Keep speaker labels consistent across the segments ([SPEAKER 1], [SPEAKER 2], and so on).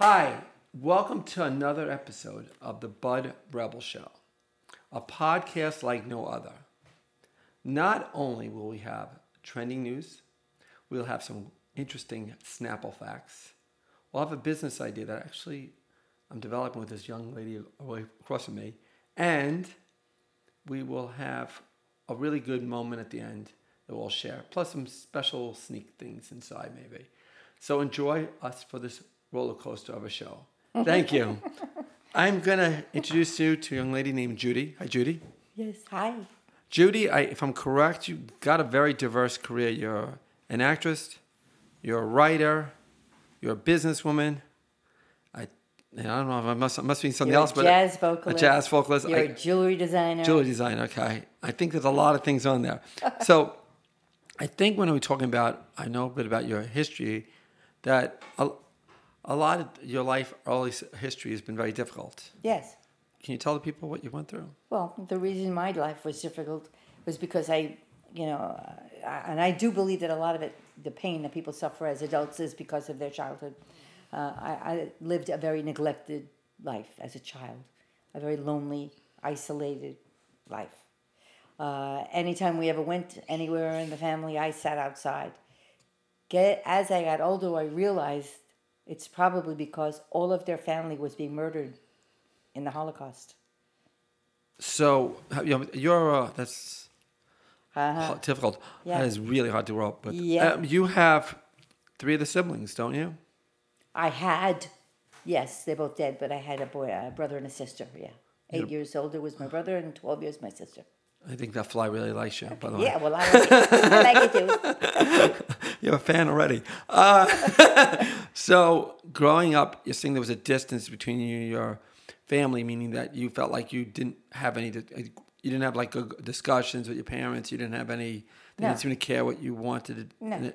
[SPEAKER 1] Hi, welcome to another episode of the Bud Rebel Show, a podcast like no other. Not only will we have trending news, we'll have some interesting Snapple facts. We'll have a business idea that actually I'm developing with this young lady across from me, and we will have a really good moment at the end that we'll share, plus some special sneak things inside maybe. So enjoy us for this roller coaster of a show. Thank you. I'm gonna introduce you to a young lady named Judy. Hi, Judy.
[SPEAKER 2] Yes. Hi.
[SPEAKER 1] Judy, I, if I'm correct, you got a very diverse career. You're an actress, you're a writer, you're a businesswoman. I, I don't know if I must must be something
[SPEAKER 2] You're
[SPEAKER 1] else,
[SPEAKER 2] a
[SPEAKER 1] but
[SPEAKER 2] jazz vocalist.
[SPEAKER 1] a jazz vocalist.
[SPEAKER 2] You're
[SPEAKER 1] I-
[SPEAKER 2] a jewelry designer.
[SPEAKER 1] Jewelry designer, okay. I think there's a lot of things on there. So I think when we're talking about, I know a bit about your history, that a, a lot of your life, early history has been very difficult.
[SPEAKER 2] Yes.
[SPEAKER 1] Can you tell the people what you went through?
[SPEAKER 2] Well, the reason my life was difficult was because I, you know, and I do believe that a lot of it, the pain that people suffer as adults, is because of their childhood. Uh, I, I lived a very neglected life as a child, a very lonely, isolated life. Uh, anytime we ever went anywhere in the family, I sat outside. Get as I got older, I realized it's probably because all of their family was being murdered in the Holocaust.
[SPEAKER 1] So you know, you're uh, that's
[SPEAKER 2] Uh-huh.
[SPEAKER 1] difficult.
[SPEAKER 2] Yeah.
[SPEAKER 1] That is really hard to roll. up. But
[SPEAKER 2] Yeah.
[SPEAKER 1] um, you have three of the siblings, don't you?
[SPEAKER 2] I had, yes, they're both dead, but I had a boy, a brother and a sister. Yeah, eight
[SPEAKER 1] Yeah.
[SPEAKER 2] years older was my brother, and twelve years my sister.
[SPEAKER 1] I think that fly really likes you. By the way,
[SPEAKER 2] Yeah, well, I like it, I like it too.
[SPEAKER 1] You're a fan already. Uh, so, growing up, you're saying there was a distance between you and your family, meaning that you felt like you didn't have any, you didn't have like discussions with your parents. You didn't have any, they
[SPEAKER 2] No.
[SPEAKER 1] didn't seem to care what you wanted.
[SPEAKER 2] No.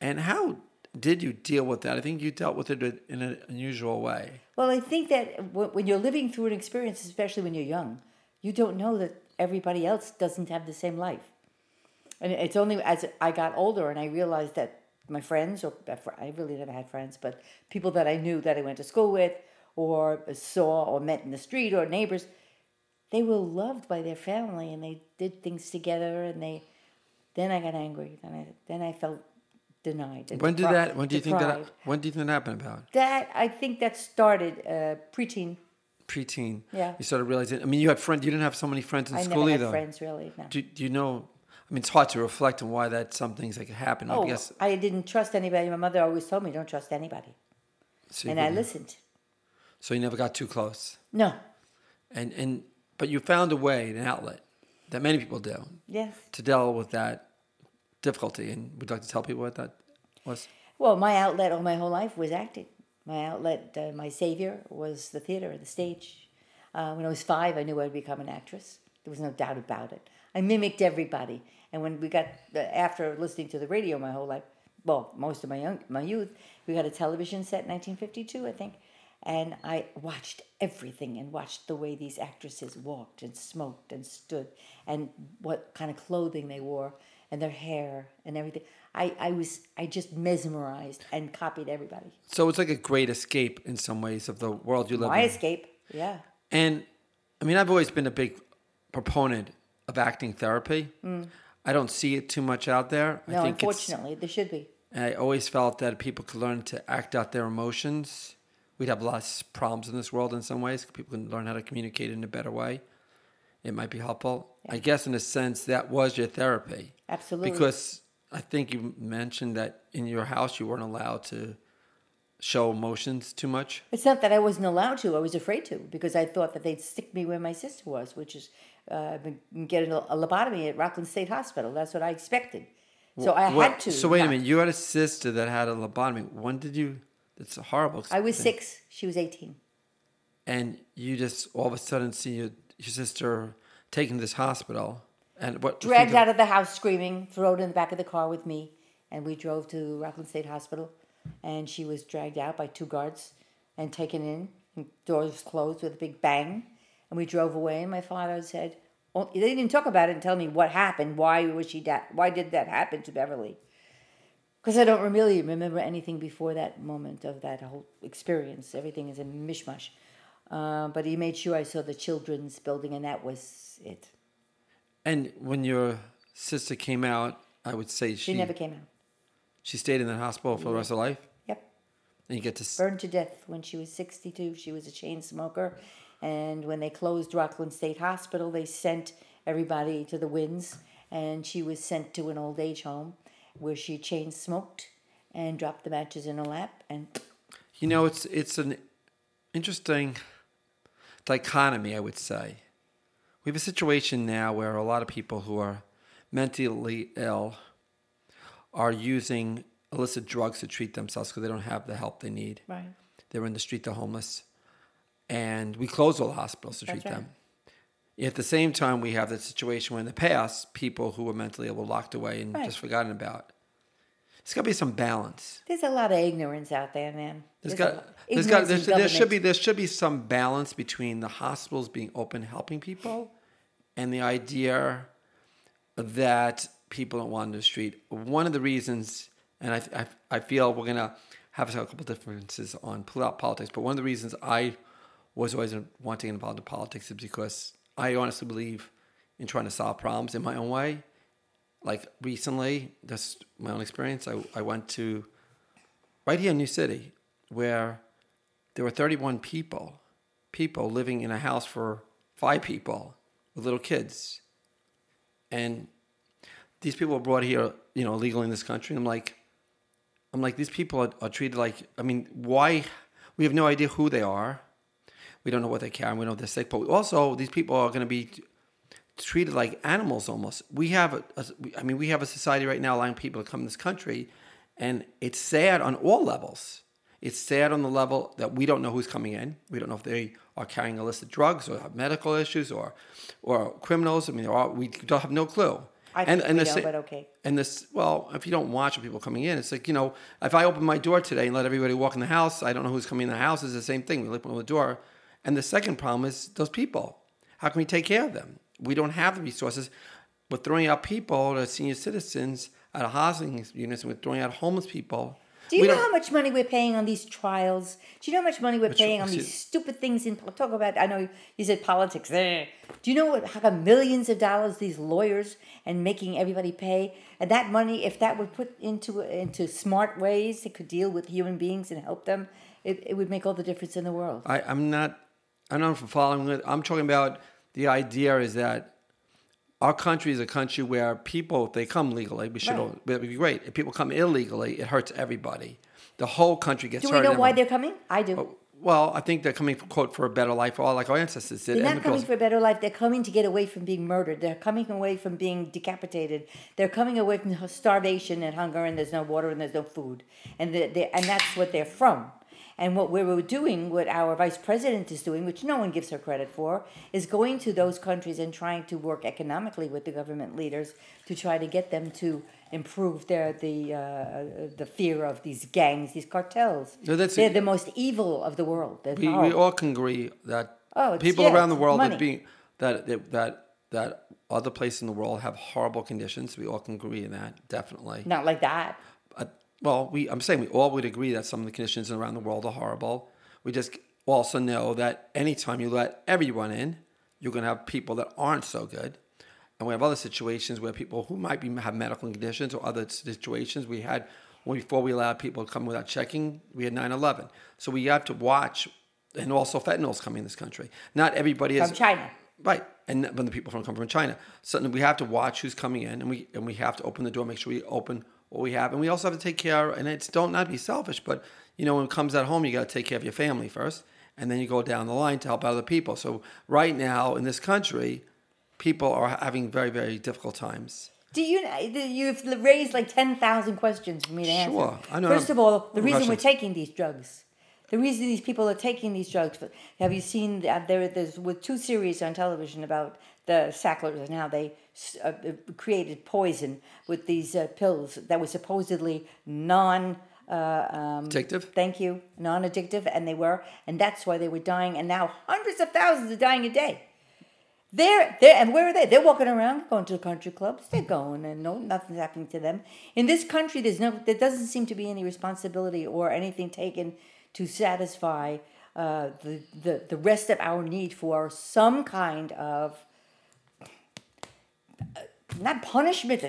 [SPEAKER 1] And, how did you deal with that? I think you dealt with it in an unusual way.
[SPEAKER 2] Well, I think that when you're living through an experience, especially when you're young, you don't know that everybody else doesn't have the same life. And it's only as I got older and I realized that my friends, or I really never had friends, but people that I knew that I went to school with, or saw, or met in the street, or neighbors, they were loved by their family and they did things together. And they, then I got angry. Then I, then I felt denied.
[SPEAKER 1] When did that, when do you think that, when do you think that happened about?
[SPEAKER 2] That I think that started uh, preteen.
[SPEAKER 1] Preteen.
[SPEAKER 2] Yeah.
[SPEAKER 1] You started realizing, I mean, you had friends, you didn't have so many friends in
[SPEAKER 2] I
[SPEAKER 1] school
[SPEAKER 2] never
[SPEAKER 1] either.
[SPEAKER 2] friends really. No.
[SPEAKER 1] Do, do you know? I mean, it's hard to reflect on why that some things like happen.
[SPEAKER 2] oh,
[SPEAKER 1] I guess.
[SPEAKER 2] I didn't trust anybody. My mother always told me, "Don't trust anybody,"
[SPEAKER 1] So
[SPEAKER 2] and I listened.
[SPEAKER 1] so you never got too close,
[SPEAKER 2] No.
[SPEAKER 1] and and but you found a way, an outlet that many people do
[SPEAKER 2] Yes.
[SPEAKER 1] to deal with that difficulty. And would you like to tell people what that was?
[SPEAKER 2] Well, my outlet all my whole life was acting. My outlet, uh, my savior, was the theater, and the stage. Uh, when I was five, I knew I'd become an actress. There was no doubt about it. I mimicked everybody. And when we got uh, after listening to the radio my whole life, well, most of my young my youth, we got a television set in 1952, I think, and I watched everything and watched the way these actresses walked and smoked and stood and what kind of clothing they wore and their hair and everything. I, I was I just mesmerized and copied everybody.
[SPEAKER 1] So it's like a great escape in some ways of the world you live
[SPEAKER 2] My
[SPEAKER 1] in.
[SPEAKER 2] escape, yeah.
[SPEAKER 1] And I mean, I've always been a big proponent of acting therapy. I don't see it too much out there.
[SPEAKER 2] Mm. No,
[SPEAKER 1] I think it's,
[SPEAKER 2] unfortunately, there should be.
[SPEAKER 1] I always felt that people could learn to act out their emotions. We'd have less problems in this world in some ways. People can learn how to communicate in a better way. It might be helpful. I guess, in a sense, that was your therapy.
[SPEAKER 2] Absolutely.
[SPEAKER 1] Because I think you mentioned that in your house you weren't allowed to show emotions too much.
[SPEAKER 2] It's not that I wasn't allowed to; I was afraid to because I thought that they'd stick me where my sister was, which is uh, get a, a lobotomy at Rockland State Hospital. That's what I expected. So I
[SPEAKER 1] What-
[SPEAKER 2] had to.
[SPEAKER 1] So wait a minute. You had a sister that had a lobotomy. When did you? That's a horrible.
[SPEAKER 2] I was
[SPEAKER 1] thing.
[SPEAKER 2] six; she was eighteen.
[SPEAKER 1] and you just all of a sudden see your, your sister taken to this hospital, and what
[SPEAKER 2] Dragged out of the house screaming, thrown in the back of the car with me, and we drove to Rockland State Hospital, and she was dragged out by two guards and taken in. And doors closed with a big bang, and we drove away. And my father said, oh, "They didn't talk about it and tell me what happened. Why was she that? Why did that happen to Beverly?" Because I don't really remember anything before that moment of that whole experience. Everything is a mishmash. Uh, but he made sure I saw the children's building, and that was it.
[SPEAKER 1] And when your sister came out, I would say
[SPEAKER 2] She
[SPEAKER 1] she
[SPEAKER 2] never came out.
[SPEAKER 1] she stayed in the hospital for the rest of her life.
[SPEAKER 2] Yep.
[SPEAKER 1] And you get to s-
[SPEAKER 2] Burned to death when she was 62. She was a chain smoker. And when they closed Rockland State Hospital, they sent everybody to the winds. And she was sent to an old age home where she chain smoked and dropped the matches in her lap. And
[SPEAKER 1] You know, it's it's an interesting dichotomy, I would say. We have a situation now where a lot of people who are mentally ill are using illicit drugs to treat themselves because they don't have the help they need.
[SPEAKER 2] right.
[SPEAKER 1] They're in the street, they're homeless. And we close all the hospitals to treat
[SPEAKER 2] That's
[SPEAKER 1] them. At the same time, we have the situation where in the past, people who were mentally ill were locked away and
[SPEAKER 2] Right.
[SPEAKER 1] just forgotten about. There's got to be some balance.
[SPEAKER 2] There's a lot of ignorance out there, man.
[SPEAKER 1] There's
[SPEAKER 2] a
[SPEAKER 1] got, there's got,
[SPEAKER 2] ignorance
[SPEAKER 1] there, should be there should be some balance between the hospitals being open, helping people, and the idea that people don't want on the street. One of the reasons, and I, I, I feel we're gonna have a couple differences on pol- politics, but one of the reasons I was always wanting to get involved in politics is because I honestly believe in trying to solve problems in my own way. Like recently, that's my own experience. I, I went to right here in New City, where there were 31 people, people living in a house for five people with little kids. And these people were brought here, you know, illegally in this country. I'm like, I'm like, these people are, are treated like, I mean, why? We have no idea who they are. We don't know what they carry. We know they're sick. But also, these people are going to be treated like animals almost. We have, a, a, I mean, we have a society right now allowing people to come in this country, and it's sad on all levels. It's sad on the level that we don't know who's coming in. We don't know if they are carrying illicit drugs or have medical issues or, or criminals. I mean, are, we don't have no clue.
[SPEAKER 2] I think we
[SPEAKER 1] the
[SPEAKER 2] know, but okay.
[SPEAKER 1] and this, well, if you don't watch people coming in, it's like, you know, if I open my door today and let everybody walk in the house, I don't know who's coming in the house. It's the same thing. We open the door. And the second problem is those people. How can we take care of them? We don't have the resources. We're throwing out people, the senior citizens, out of housing units, and we're throwing out homeless people.
[SPEAKER 2] Do you
[SPEAKER 1] We
[SPEAKER 2] know how much money we're paying on these trials? Do you know how much money we're paying on these
[SPEAKER 1] it-
[SPEAKER 2] stupid things? In talk about, I know you said politics. eh. Do you know what? How come millions of dollars these lawyers and making everybody pay? And that money, if that were put into into smart ways that could deal with human beings and help them, it, it would make all the difference in the world.
[SPEAKER 1] I, I'm not. I'm not following it. I'm talking about the idea is that our country is a country where people, if they come legally, we should.
[SPEAKER 2] Right.
[SPEAKER 1] all It would be great. If people come illegally, it hurts everybody. The whole country gets hurt.
[SPEAKER 2] Do we know why
[SPEAKER 1] everyone-
[SPEAKER 2] they're coming? I do.
[SPEAKER 1] Well, I think they're coming for quote for a better life, all like our ancestors did.
[SPEAKER 2] They're
[SPEAKER 1] and
[SPEAKER 2] not coming for a better life. They're coming to get away from being murdered. They're coming away from being decapitated. They're coming away from starvation and hunger, and there's no water and there's no food, and they and that's what they're from. And what we were doing, what our vice president is doing, which no one gives her credit for, is going to those countries and trying to work economically with the government leaders to try to get them to improve their the uh, the fear of these gangs, these cartels.
[SPEAKER 1] No, that's-
[SPEAKER 2] they're the most evil of the world. They're
[SPEAKER 1] we, we all can agree that
[SPEAKER 2] Oh,
[SPEAKER 1] people
[SPEAKER 2] yeah,
[SPEAKER 1] around the world that being that that that that other places in the world have horrible conditions. We all can agree in that, definitely.
[SPEAKER 2] Not like that.
[SPEAKER 1] Well, we I'm saying we all would agree that some of the conditions around the world are horrible. We just also know that anytime you let everyone in, you're going to have people that aren't so good. And we have other situations where people who might be have medical conditions or other situations we had when before we allowed people to come without checking, we had 9/11. So we have to watch, and also fentanyl's coming in this country. Not everybody is
[SPEAKER 2] From China.
[SPEAKER 1] Right, and when the people from come from China, so we have to watch who's coming in, and we and we have to open the door, make sure we open what we have, and we also have to take care. And it's don't not be selfish, but you know when it comes at home, you got to take care of your family first, and then you go down the line to help other people. So right now in this country, people are having very very difficult times.
[SPEAKER 2] Do you know you've raised like ten thousand questions for me to answer?
[SPEAKER 1] Sure, I know.
[SPEAKER 2] First of all, the reason we're taking these drugs, the reason these people are taking these drugs. Have you seen there? There's with two series on television about the Sacklers and how they uh, uh, created poison with these uh, pills that were supposedly non. Uh, um,
[SPEAKER 1] Addictive?
[SPEAKER 2] Thank you, non-addictive, and they were, and that's why they were dying. And now hundreds of thousands are dying a day. They're they're and where are they? They're walking around, going to the country clubs. They're going, and no, nothing's happening to them. In this country, there's no, there doesn't seem to be any responsibility or anything taken to satisfy uh, the, the the rest of our need for some kind of not punishment,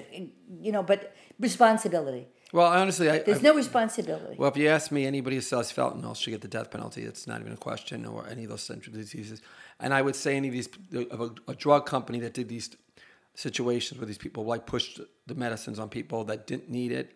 [SPEAKER 2] you know, but responsibility.
[SPEAKER 1] Well, honestly, I,
[SPEAKER 2] There's
[SPEAKER 1] I-
[SPEAKER 2] no responsibility.
[SPEAKER 1] well, if you ask me, anybody who sells fentanyl should get the death penalty. It's not even a question, or any of those central diseases. And I would say any of these of a, a drug company that did these situations where these people like pushed the medicines on people that didn't need it.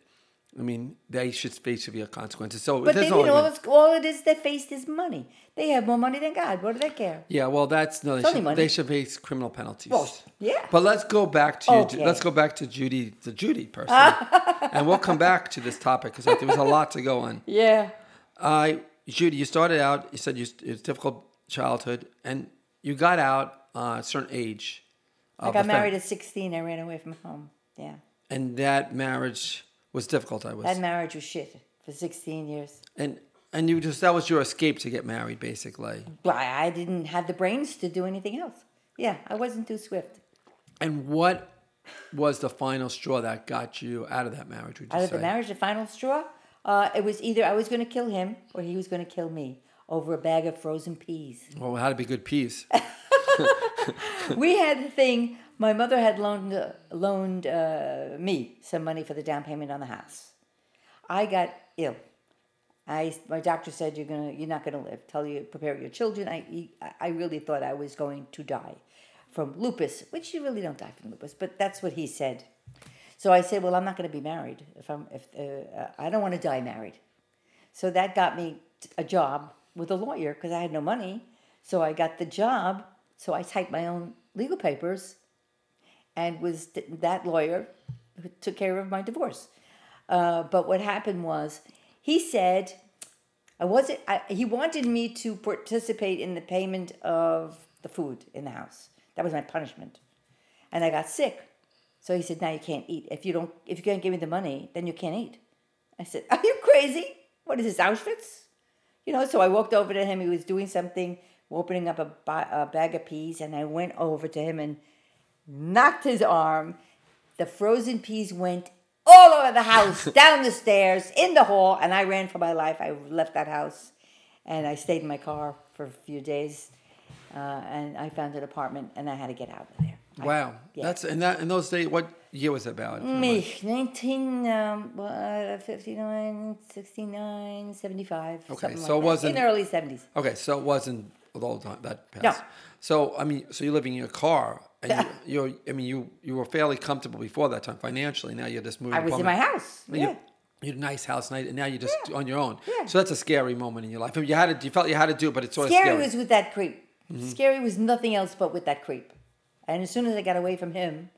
[SPEAKER 1] I mean, they should face severe consequences. So
[SPEAKER 2] But then, you know, all, all it is they faced is money. They have more money than God. What do they care?
[SPEAKER 1] Yeah, well, that's no. They
[SPEAKER 2] only
[SPEAKER 1] should,
[SPEAKER 2] money.
[SPEAKER 1] they should face criminal penalties.
[SPEAKER 2] Well, yeah.
[SPEAKER 1] But let's go back to
[SPEAKER 2] Okay.
[SPEAKER 1] let's go back to Judy, the Judy person, and we'll come back to this topic because there was a lot to go on.
[SPEAKER 2] Yeah.
[SPEAKER 1] I Judy, you started out. You said you, it was a difficult childhood, and you got out uh, a certain age.
[SPEAKER 2] I got married at 16. I ran away from home. Yeah.
[SPEAKER 1] and that marriage was difficult. I was,
[SPEAKER 2] That marriage was shit for 16 years.
[SPEAKER 1] and and you just that was your escape to get married, basically.
[SPEAKER 2] I I didn't have the brains to do anything else. Yeah, I wasn't too swift.
[SPEAKER 1] And what was the final straw that got you out of that marriage?
[SPEAKER 2] Out of
[SPEAKER 1] say?
[SPEAKER 2] the marriage, the final straw, uh, it was either I was going to kill him or he was going to kill me over a bag of frozen peas.
[SPEAKER 1] Well, had to be good peas.
[SPEAKER 2] we had the thing. My mother had loaned uh, loaned uh, me some money for the down payment on the house. I got ill. I my doctor said you're gonna you're not gonna live. Tell you prepare your children. I I really thought I was going to die from lupus, which you really don't die from lupus, but that's what he said. So I said, well, I'm not going to be married if I'm if uh, I don't want to die married. So that got me a job with a lawyer because I had no money. So I got the job. So I typed my own legal papers, and was th- that lawyer who took care of my divorce. Uh, but what happened was, he said, I wasn't. I, he wanted me to participate in the payment of the food in the house. That was my punishment, and I got sick. So he said, "Now you can't eat. If you don't, if you can't give me the money, then you can't eat." I said, "Are you crazy? What is this Auschwitz?" You know. So I walked over to him. He was doing something, opening up a, a bag of peas, and I went over to him and knocked his arm. The frozen peas went all over the house, down the stairs, in the hall, and I ran for my life. I left that house, and I stayed in my car for a few days, uh, and I found an apartment, and I had to get out of there. I-
[SPEAKER 1] Wow,
[SPEAKER 2] yeah.
[SPEAKER 1] that's and that in those days. What year was that about?
[SPEAKER 2] me, 19, um, uh, 59, 69, 75.
[SPEAKER 1] Okay, so
[SPEAKER 2] like
[SPEAKER 1] it wasn't-
[SPEAKER 2] In the early 70s.
[SPEAKER 1] Okay, so it wasn't with all the time that passed.
[SPEAKER 2] No.
[SPEAKER 1] So I mean, so you're living in your car, and you, you're. I mean, you you were fairly comfortable before that time financially. Now you're just moving.
[SPEAKER 2] I was in my house.
[SPEAKER 1] You,
[SPEAKER 2] Yeah.
[SPEAKER 1] you had a nice house, night, and now you're just on your own.
[SPEAKER 2] Yeah.
[SPEAKER 1] So that's a scary moment in your life. I mean, you had to. You felt you had to do, it, but it's sort
[SPEAKER 2] Scary
[SPEAKER 1] of scary. Mm-hmm.
[SPEAKER 2] was with that creep. Scary was nothing else but with that creep. And as soon as I got away from him,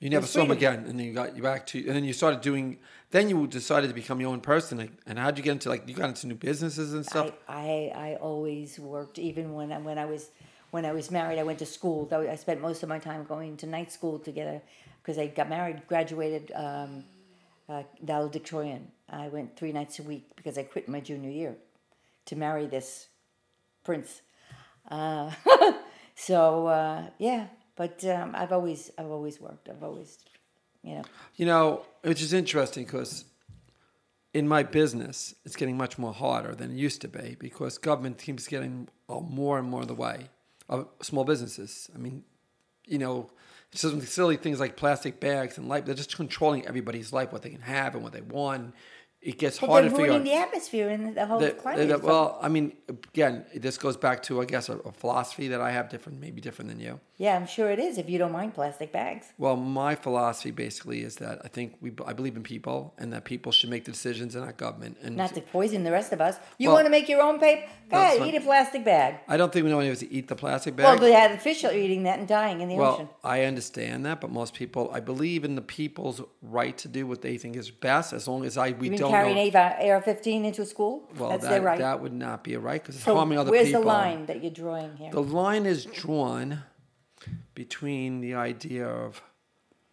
[SPEAKER 1] you never saw him again, and then you got you back to, and then you started doing. Then you decided to become your own person, like, and how'd you get into like you got into new businesses and stuff?
[SPEAKER 2] I, I, I always worked, even when I, when I was when I was married. I went to school. I spent most of my time going to night school to get a because I got married, graduated um, uh, valedictorian. I went three nights a week because I quit my junior year to marry this prince. Uh, so uh, yeah, but um, I've always I've always worked. I've always, you know.
[SPEAKER 1] You know, which is interesting because in my business, it's getting much more harder than it used to be because government keeps getting uh, more and more in the way of small businesses. I mean, you know, it's some silly things like plastic bags and life. They're just controlling everybody's life, what they can have and what they want. It gets
[SPEAKER 2] But
[SPEAKER 1] harder
[SPEAKER 2] they're
[SPEAKER 1] to figure
[SPEAKER 2] ruining the atmosphere and the whole
[SPEAKER 1] The-
[SPEAKER 2] climate.
[SPEAKER 1] the- well, I mean, again, this goes back to I guess a, a philosophy that I have different, maybe different than you.
[SPEAKER 2] Yeah, I'm sure it is. If you don't mind plastic bags.
[SPEAKER 1] Well, my philosophy basically is that I think we I believe in people and that people should make the decisions and not government. And
[SPEAKER 2] Not to poison the rest of us. You
[SPEAKER 1] Well,
[SPEAKER 2] want to make your own paper? Go ahead, eat a plastic bag.
[SPEAKER 1] I don't think we know anyone to eat the plastic bag.
[SPEAKER 2] Well, they had fish are eating that and dying in the ocean.
[SPEAKER 1] I understand that, but most people, I believe in the people's right to do what they think is best, as long as I we
[SPEAKER 2] You mean
[SPEAKER 1] don't
[SPEAKER 2] carrying
[SPEAKER 1] know.
[SPEAKER 2] AR-15 into a school?
[SPEAKER 1] well,
[SPEAKER 2] That's
[SPEAKER 1] that
[SPEAKER 2] their right.
[SPEAKER 1] that would not be a right because it's
[SPEAKER 2] so
[SPEAKER 1] harming other
[SPEAKER 2] where's
[SPEAKER 1] people.
[SPEAKER 2] the line that you're drawing here?
[SPEAKER 1] The line is drawn between the idea of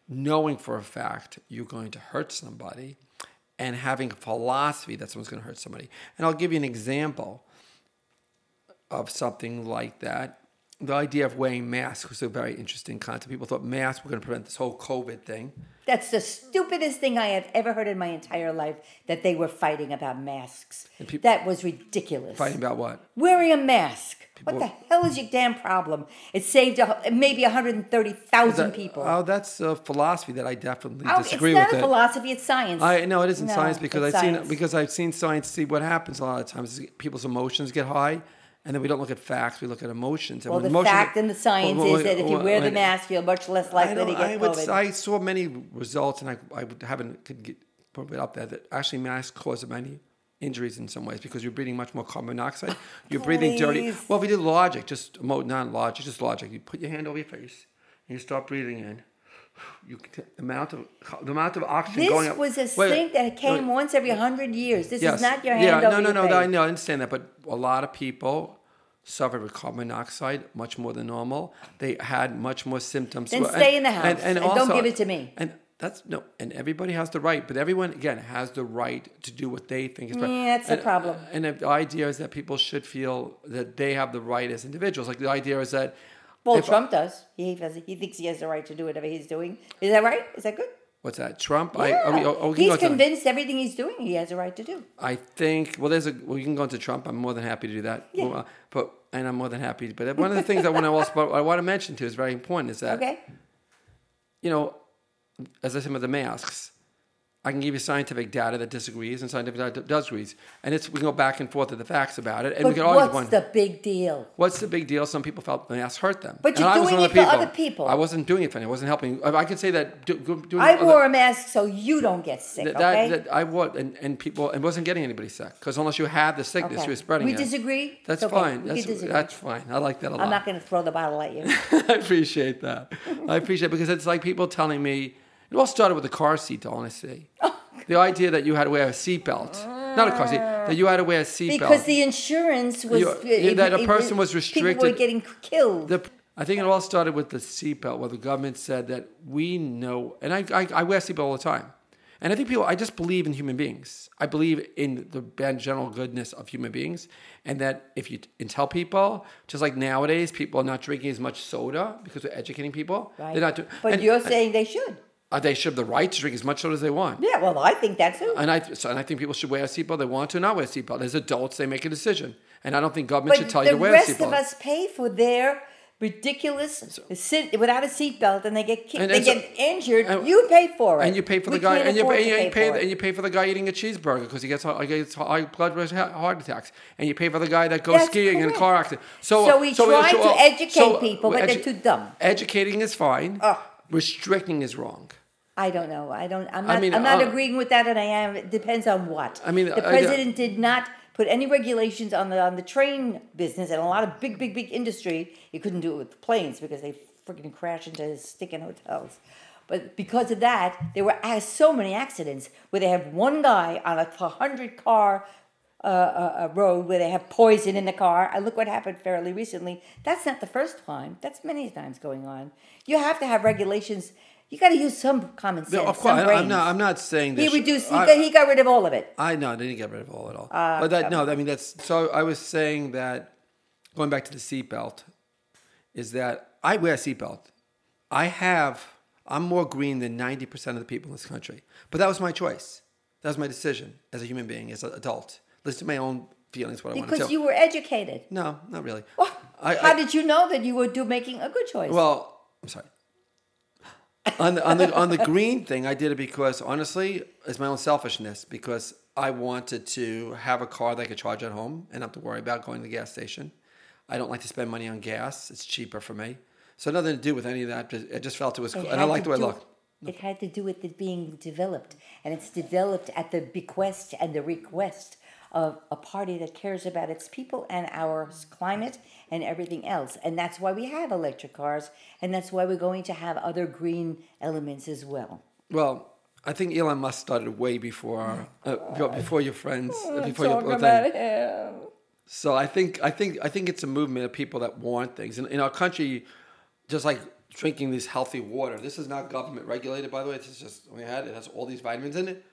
[SPEAKER 1] knowing for a fact you're going to hurt somebody and having a philosophy that someone's going to hurt somebody. And I'll give you an example of something like that. The idea of wearing masks was a very interesting concept. People thought masks were going to prevent this whole COVID thing.
[SPEAKER 2] That's the stupidest thing I have ever heard in my entire life that they were fighting about masks. that was ridiculous.
[SPEAKER 1] Fighting about what?
[SPEAKER 2] Wearing a mask. what the hell is your damn problem? It saved a, maybe 130,000
[SPEAKER 1] That-
[SPEAKER 2] people.
[SPEAKER 1] Oh, that's a philosophy that I definitely disagree with.
[SPEAKER 2] Oh, it's not
[SPEAKER 1] with.
[SPEAKER 2] a
[SPEAKER 1] it.
[SPEAKER 2] philosophy, it's science.
[SPEAKER 1] I no, it isn't
[SPEAKER 2] No,
[SPEAKER 1] science because I've seen
[SPEAKER 2] science.
[SPEAKER 1] because I've seen science see what happens a lot of times. is People's emotions get high, and then we don't look at facts; we look at emotions. And
[SPEAKER 2] well, the
[SPEAKER 1] emotions-
[SPEAKER 2] fact and the science
[SPEAKER 1] well,
[SPEAKER 2] is that if you
[SPEAKER 1] well,
[SPEAKER 2] wear the mask, you're much less likely to get
[SPEAKER 1] I, would,
[SPEAKER 2] COVID.
[SPEAKER 1] I saw many results, and I, I would haven't could get put it up there that actually masks cause many injuries in some ways because you're breathing much more carbon monoxide. You're breathing dirty. Well, if we did logic, just not logic, just logic. You put your hand over your face and you start breathing in. You the amount of the amount of oxygen going
[SPEAKER 2] this
[SPEAKER 1] up.
[SPEAKER 2] was a
[SPEAKER 1] Wait,
[SPEAKER 2] that came
[SPEAKER 1] wait.
[SPEAKER 2] once every hundred years. This
[SPEAKER 1] Yes.
[SPEAKER 2] is not your hand
[SPEAKER 1] yeah, no, no, no,
[SPEAKER 2] face.
[SPEAKER 1] I know, I understand that, but a lot of people suffered with carbon monoxide much more than normal. They had much more symptoms.
[SPEAKER 2] Then
[SPEAKER 1] Well,
[SPEAKER 2] stay in the house and don't give it to me.
[SPEAKER 1] And that's no, and everybody has the right, but everyone again has the right to do what they think is right.
[SPEAKER 2] Yeah, that's the problem.
[SPEAKER 1] And the idea is that people should feel that they have the right as individuals. Like the idea is that
[SPEAKER 2] Well,
[SPEAKER 1] if-
[SPEAKER 2] Trump does. He has, he thinks he has the right to do whatever he's doing. Is that right? Is that good?
[SPEAKER 1] what's that? Trump. I,
[SPEAKER 2] Yeah.
[SPEAKER 1] are we, are we
[SPEAKER 2] he's convinced everything he's doing he has a right to do.
[SPEAKER 1] I think well, there's a well, you can go into Trump. I'm more than happy to do that.
[SPEAKER 2] Yeah.
[SPEAKER 1] Well, uh, but and I'm more than happy. But one of the things I want to also I want to mention too is very important is that
[SPEAKER 2] Okay.
[SPEAKER 1] you know, as I said with the masks, I can give you scientific data that disagrees and scientific data that does agrees, and it's we can go back and forth to the facts about it, and we
[SPEAKER 2] But
[SPEAKER 1] can always
[SPEAKER 2] what's
[SPEAKER 1] one.
[SPEAKER 2] the big deal?
[SPEAKER 1] What's the big deal? Some people felt the masks hurt them.
[SPEAKER 2] But
[SPEAKER 1] And
[SPEAKER 2] you're doing it for other people.
[SPEAKER 1] I wasn't doing it for anyone. I wasn't helping. I I could say that do, doing
[SPEAKER 2] I
[SPEAKER 1] other-
[SPEAKER 2] wore a mask so you don't get sick,
[SPEAKER 1] that,
[SPEAKER 2] okay?
[SPEAKER 1] that, that I would, and, and people, and wasn't getting anybody sick because unless you had the sickness,
[SPEAKER 2] Okay.
[SPEAKER 1] you were spreading
[SPEAKER 2] We
[SPEAKER 1] it.
[SPEAKER 2] disagree?
[SPEAKER 1] That's
[SPEAKER 2] okay.
[SPEAKER 1] fine.
[SPEAKER 2] We
[SPEAKER 1] That's,
[SPEAKER 2] disagree.
[SPEAKER 1] that's fine. I like that a lot.
[SPEAKER 2] I'm not going to throw the bottle at you.
[SPEAKER 1] I appreciate that. I appreciate it because it's like people telling me. It all started with the car seat, honestly. the idea that you had to wear a seatbelt, not a car seat, that you had to wear a seatbelt.
[SPEAKER 2] because the insurance was.
[SPEAKER 1] You- uh, yeah, that a person was
[SPEAKER 2] People
[SPEAKER 1] restricted-
[SPEAKER 2] were getting killed.
[SPEAKER 1] The, I think it all started with the seatbelt, where the government said that we know, and I, I, I wear a seatbelt all the time. And I think people, I just believe in human beings. I believe in the general goodness of human beings. And that if you and tell people, just like nowadays, people are not drinking as much soda because we're educating people.
[SPEAKER 2] right?
[SPEAKER 1] They're not doing,
[SPEAKER 2] but
[SPEAKER 1] and-
[SPEAKER 2] you're saying they should.
[SPEAKER 1] Uh, they should have the right to drink as much soda as they want.
[SPEAKER 2] Yeah, well, I think that's too.
[SPEAKER 1] And I, so, and I think people should wear a seatbelt. They want to not wear a seatbelt. As adults, they make a decision. And I don't think government should tell you to wear a seatbelt.
[SPEAKER 2] the rest of us pay for their ridiculous sit without a seatbelt and they get ki-
[SPEAKER 1] And-
[SPEAKER 2] they
[SPEAKER 1] so-
[SPEAKER 2] get injured.
[SPEAKER 1] and-
[SPEAKER 2] you pay for it,
[SPEAKER 1] and you pay for
[SPEAKER 2] We
[SPEAKER 1] the guy, and you pay, and you pay,
[SPEAKER 2] for
[SPEAKER 1] and you pay for the guy eating a cheeseburger because he gets, he gets high blood pressure, heart attacks, and you pay for the guy that goes
[SPEAKER 2] That's
[SPEAKER 1] skiing in a car accident. So,
[SPEAKER 2] So we try to educate people, but they're too dumb.
[SPEAKER 1] Educating is fine. Restricting is wrong.
[SPEAKER 2] I don't know. I don't. I'm
[SPEAKER 1] I
[SPEAKER 2] not.
[SPEAKER 1] mean,
[SPEAKER 2] I'm not
[SPEAKER 1] uh,
[SPEAKER 2] agreeing with that, and I am. It depends on what.
[SPEAKER 1] I mean,
[SPEAKER 2] the
[SPEAKER 1] I-
[SPEAKER 2] president did not put any regulations on the on the train business, and a lot of big, big, big industry. He couldn't do it with planes because they freaking crash into stinking hotels. But because of that, there were uh, so many accidents where they have one guy on a hundred car uh, uh, uh, road where they have poison in the car. I look what happened fairly recently. That's not the first time. That's many times going on. You have to have regulations. You got to use some common sense.
[SPEAKER 1] No, of course, I- I'm not. I'm not saying
[SPEAKER 2] that.
[SPEAKER 1] He
[SPEAKER 2] reduced. He,
[SPEAKER 1] I-
[SPEAKER 2] got, he got rid of all of it.
[SPEAKER 1] I know didn't get rid of all at all.
[SPEAKER 2] Uh,
[SPEAKER 1] but that no, I mean that's so. I was saying that going back to the seatbelt is that I wear a seatbelt. I have. I'm more green than ninety percent of the people in this country. But that was my choice. That was my decision as a human being, as an adult. Listen to my own feelings, what I want to
[SPEAKER 2] Because you were educated.
[SPEAKER 1] no, not really.
[SPEAKER 2] Well,
[SPEAKER 1] I-
[SPEAKER 2] how
[SPEAKER 1] I-
[SPEAKER 2] did you know that you were do, making a good choice?
[SPEAKER 1] Well, I'm sorry. On the on the on the green thing, I did it because honestly, it's my own selfishness. Because I wanted to have a car that I could charge at home and not have to worry about going to the gas station. I don't like to spend money on gas; it's cheaper for me. So nothing to do with any of that. Just- I just felt it was,
[SPEAKER 2] It
[SPEAKER 1] cool. and I liked the way it looked.
[SPEAKER 2] It had to do with it being developed, and it's developed at the bequest and the request of a party that cares about its people and our climate and everything else. And that's why we have electric cars, and that's why we're going to have other green elements as well.
[SPEAKER 1] Well, I think Elon Musk started way before uh, before your friends,
[SPEAKER 2] Oh,
[SPEAKER 1] before your thing. So I think I think I think it's a movement of people that want things. And in our country, just like drinking this healthy water. This is not government regulated, by the way. This is just we had it has all these vitamins in it.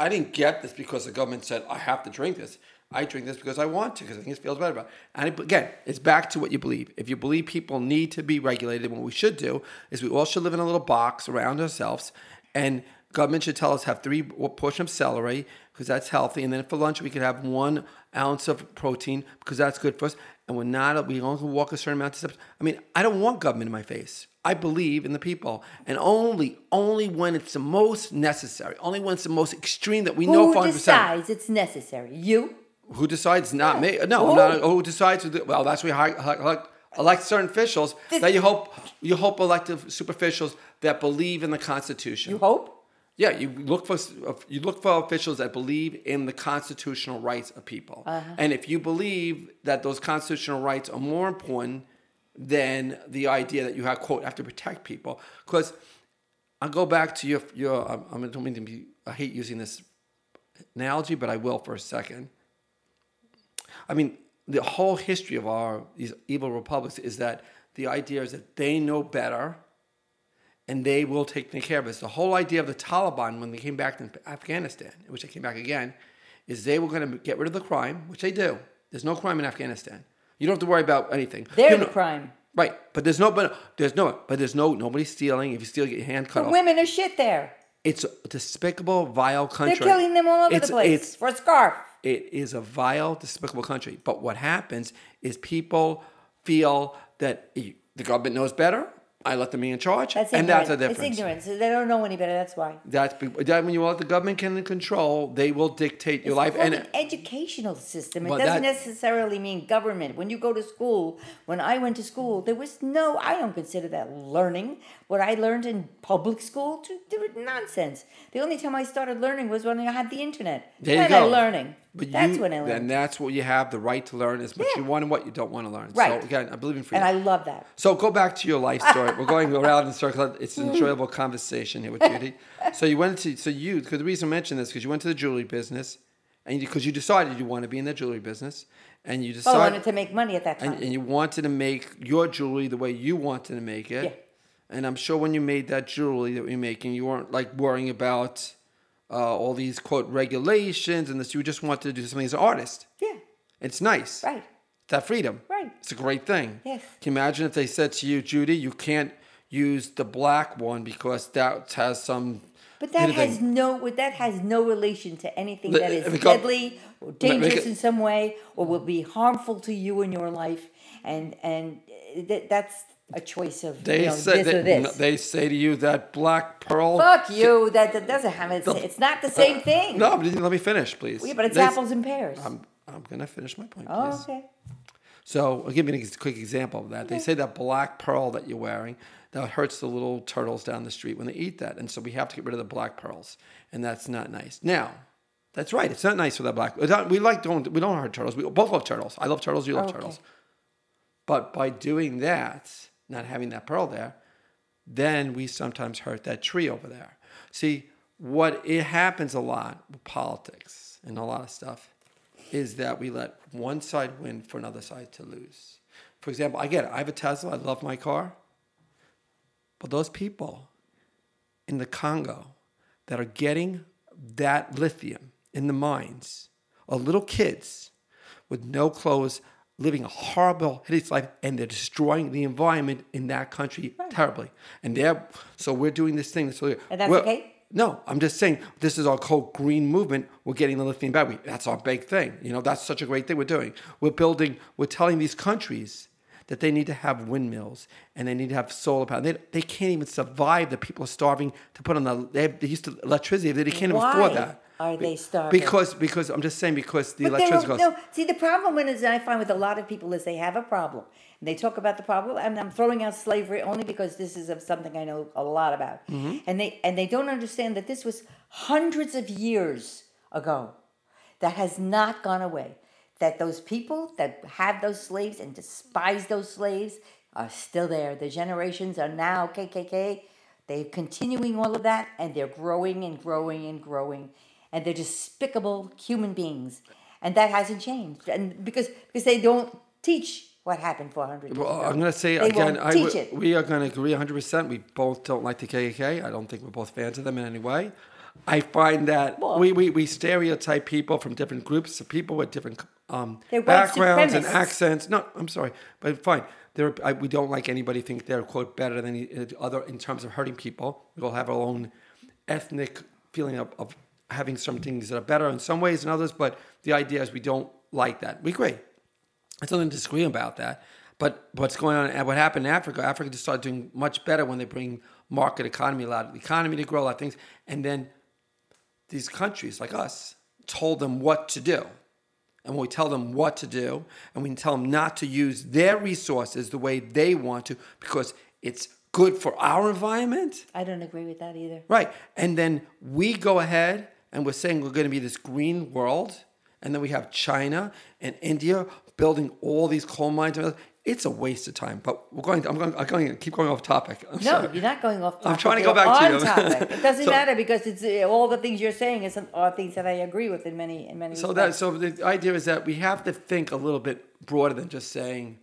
[SPEAKER 1] I didn't get this because the government said I have to drink this. I drink this because I want to, because I think it feels better. About it. And again, it's back to what you believe. If you believe people need to be regulated, what we should do is we all should live in a little box around ourselves, and government should tell us have three portion of celery because that's healthy, and then for lunch we could have one ounce of protein because that's good for us. And we're not we only can walk a certain amount of steps. I mean, I don't want government in my face. I believe in the people, and only only when it's the most necessary, only when it's the most extreme that we know.
[SPEAKER 2] Who
[SPEAKER 1] 5%.
[SPEAKER 2] decides it's necessary? You.
[SPEAKER 1] Who decides? Not
[SPEAKER 2] Yeah.
[SPEAKER 1] me. No,
[SPEAKER 2] Who?
[SPEAKER 1] not who decides. Well, that's why hi- elect certain officials
[SPEAKER 2] This-
[SPEAKER 1] that you hope you hope elected super officials that believe in the Constitution.
[SPEAKER 2] You hope.
[SPEAKER 1] Yeah, you look for you look for officials that believe in the constitutional rights of people,
[SPEAKER 2] Uh-huh.
[SPEAKER 1] and if you believe that those constitutional rights are more important than the idea that you have quote have to protect people, because I'll go back to your your I'm, I don't mean to be I hate using this analogy, but I will for a second. I mean, the whole history of our these evil republics is that the idea is that they know better and they will take care of us. The whole idea of the Taliban when they came back to Afghanistan, which they came back again, is they were going to get rid of the crime, which they do. There's no crime in Afghanistan. You don't have to worry about anything.
[SPEAKER 2] They're
[SPEAKER 1] You
[SPEAKER 2] the crime.
[SPEAKER 1] Right, but there's no, but there's no, but there's no nobody stealing. If you steal, you get your hand cut
[SPEAKER 2] But
[SPEAKER 1] off.
[SPEAKER 2] women are shit there.
[SPEAKER 1] It's a despicable, vile country.
[SPEAKER 2] They're killing them all over
[SPEAKER 1] It's-
[SPEAKER 2] the place
[SPEAKER 1] It's
[SPEAKER 2] for a scarf.
[SPEAKER 1] it is a vile, despicable country. But what happens is people feel that the government knows better. I let them be in charge,
[SPEAKER 2] That's
[SPEAKER 1] and
[SPEAKER 2] ignorant.
[SPEAKER 1] that's the difference.
[SPEAKER 2] It's ignorance. They don't know any better. That's why.
[SPEAKER 1] That's be- that when you let the government can control, they will dictate your life. And
[SPEAKER 2] an educational system. It doesn't
[SPEAKER 1] that-
[SPEAKER 2] necessarily mean government. When you go to school, when I went to school, there was no. I don't consider that learning. What I learned in public school, to- there was nonsense. The only time I started learning was when I had the internet.
[SPEAKER 1] there you
[SPEAKER 2] then
[SPEAKER 1] go.
[SPEAKER 2] I learning.
[SPEAKER 1] But
[SPEAKER 2] that's
[SPEAKER 1] you,
[SPEAKER 2] when I learned.
[SPEAKER 1] And that's what you have the right to learn as much
[SPEAKER 2] Yeah.
[SPEAKER 1] you want and what you don't want to learn.
[SPEAKER 2] Right.
[SPEAKER 1] So again, I believe in freedom.
[SPEAKER 2] and I love that.
[SPEAKER 1] So go back to your life story. We're going around in circles. It's an enjoyable conversation here with Judy. So you went to so you because the reason I mentioned this because you went to the jewelry business, and because you, decided you want to be in the jewelry business, and you
[SPEAKER 2] Oh, I
[SPEAKER 1] decided
[SPEAKER 2] wanted to make money at that time.
[SPEAKER 1] and, and you wanted to make your jewelry the way you wanted to make it.
[SPEAKER 2] Yeah.
[SPEAKER 1] And I'm sure when you made that jewelry that you're making, you weren't like worrying about uh, all these quote regulations and this. You just wanted to do something as an artist.
[SPEAKER 2] yeah,
[SPEAKER 1] It's nice.
[SPEAKER 2] right.
[SPEAKER 1] That freedom.
[SPEAKER 2] Right.
[SPEAKER 1] It's a great thing.
[SPEAKER 2] Yes.
[SPEAKER 1] Can you imagine if they said to you, Judy, you can't use the black one because that has some.
[SPEAKER 2] But that
[SPEAKER 1] anything."
[SPEAKER 2] has no that has no relation to anything that is deadly or dangerous
[SPEAKER 1] it-
[SPEAKER 2] in some way or will be harmful to you in your life, and and that, that's a choice of
[SPEAKER 1] They
[SPEAKER 2] you know,
[SPEAKER 1] say
[SPEAKER 2] this or
[SPEAKER 1] they,
[SPEAKER 2] this.
[SPEAKER 1] they say to you that black pearl.
[SPEAKER 2] Fuck you! That, that doesn't have it. It's not the same thing.
[SPEAKER 1] No, but let me finish, please.
[SPEAKER 2] Yeah, but it's
[SPEAKER 1] They-
[SPEAKER 2] apples and pears.
[SPEAKER 1] I'm, I'm gonna finish my point, oh, please.
[SPEAKER 2] oh, okay.
[SPEAKER 1] So I'll give you a quick example of that. They say that black pearl that you're wearing that hurts the little turtles down the street when they eat that, and so we have to get rid of the black pearls, and that's not nice. Now, that's right. It's not nice for that black. not- We like don't we don't hurt turtles. We both love turtles. I love turtles. You love
[SPEAKER 2] Okay.
[SPEAKER 1] turtles. But by doing that, not having that pearl there, then we sometimes hurt that tree over there. See, what it happens a lot with politics and a lot of stuff is that we let one side win for another side to lose. For example, I get it. I have a Tesla. I love my car. But those people in the Congo that are getting that lithium in the mines are little kids with no clothes, living a horrible, hideous life, and they're destroying the environment in that country terribly. And they're so we're doing this thing. So
[SPEAKER 2] And that's okay?
[SPEAKER 1] No, I'm just saying this is our whole green movement. We're getting the lithium battery. That's our big thing. You know, that's such a great thing we're doing. We're building. We're telling these countries that they need to have windmills and they need to have solar power. They, they can't even survive. The people are starving to put on the. They, have, they used to electricity. They can't even afford
[SPEAKER 2] Why
[SPEAKER 1] that.
[SPEAKER 2] are they starving?
[SPEAKER 1] Because because I'm just saying because the
[SPEAKER 2] But
[SPEAKER 1] electricity goes.
[SPEAKER 2] no, see the problem is I find with a lot of people is they have a problem and they talk about the problem and I'm throwing out slavery only because this is of something I know a lot about
[SPEAKER 1] Mm-hmm.
[SPEAKER 2] and they and they don't understand that this was hundreds of years ago that has not gone away that those people that have those slaves and despise those slaves are still there the generations are now KKK they're continuing all of that and they're growing and growing and growing and they're despicable human beings and that hasn't changed and because because they don't teach what happened 400 years
[SPEAKER 1] Well,
[SPEAKER 2] ago.
[SPEAKER 1] I'm going to say
[SPEAKER 2] They
[SPEAKER 1] again,
[SPEAKER 2] teach it.
[SPEAKER 1] we are going to agree 100%. We both don't like the KKK. I don't think we're both fans of them in any way. I find that
[SPEAKER 2] Well-
[SPEAKER 1] we, we, we stereotype people from different groups of people with different um, backgrounds and accents. No, I'm sorry, but fine. They're, I, we don't like anybody think they're quote better than the other in terms of hurting people. We all have our own ethnic feeling of, of having some things that are better in some ways than others. But the idea is we don't like that. We agree. There's nothing to disagree about that. But what's going on and what happened in Africa, Africa just started doing much better when they bring market economy, allowed the economy to grow, a lot of things. And then these countries like us told them what to do. And when we tell them what to do, and we tell them not to use their resources the way they want to because it's good for our environment,
[SPEAKER 2] I don't agree with that either.
[SPEAKER 1] Right. And then we go ahead and we're saying we're going to be this green world. And then we have China and India building all these coal mines. It's a waste of time. But we're going. I'm going. I'm going to keep going off topic. I'm
[SPEAKER 2] No,
[SPEAKER 1] sorry.
[SPEAKER 2] you're not going off. Topic.
[SPEAKER 1] I'm trying to go back to
[SPEAKER 2] on
[SPEAKER 1] you.
[SPEAKER 2] topic. It doesn't
[SPEAKER 1] So-
[SPEAKER 2] matter because it's uh, all the things you're saying is are things that I agree with in many in many.
[SPEAKER 1] So that so the idea is that we have to think a little bit broader than just saying,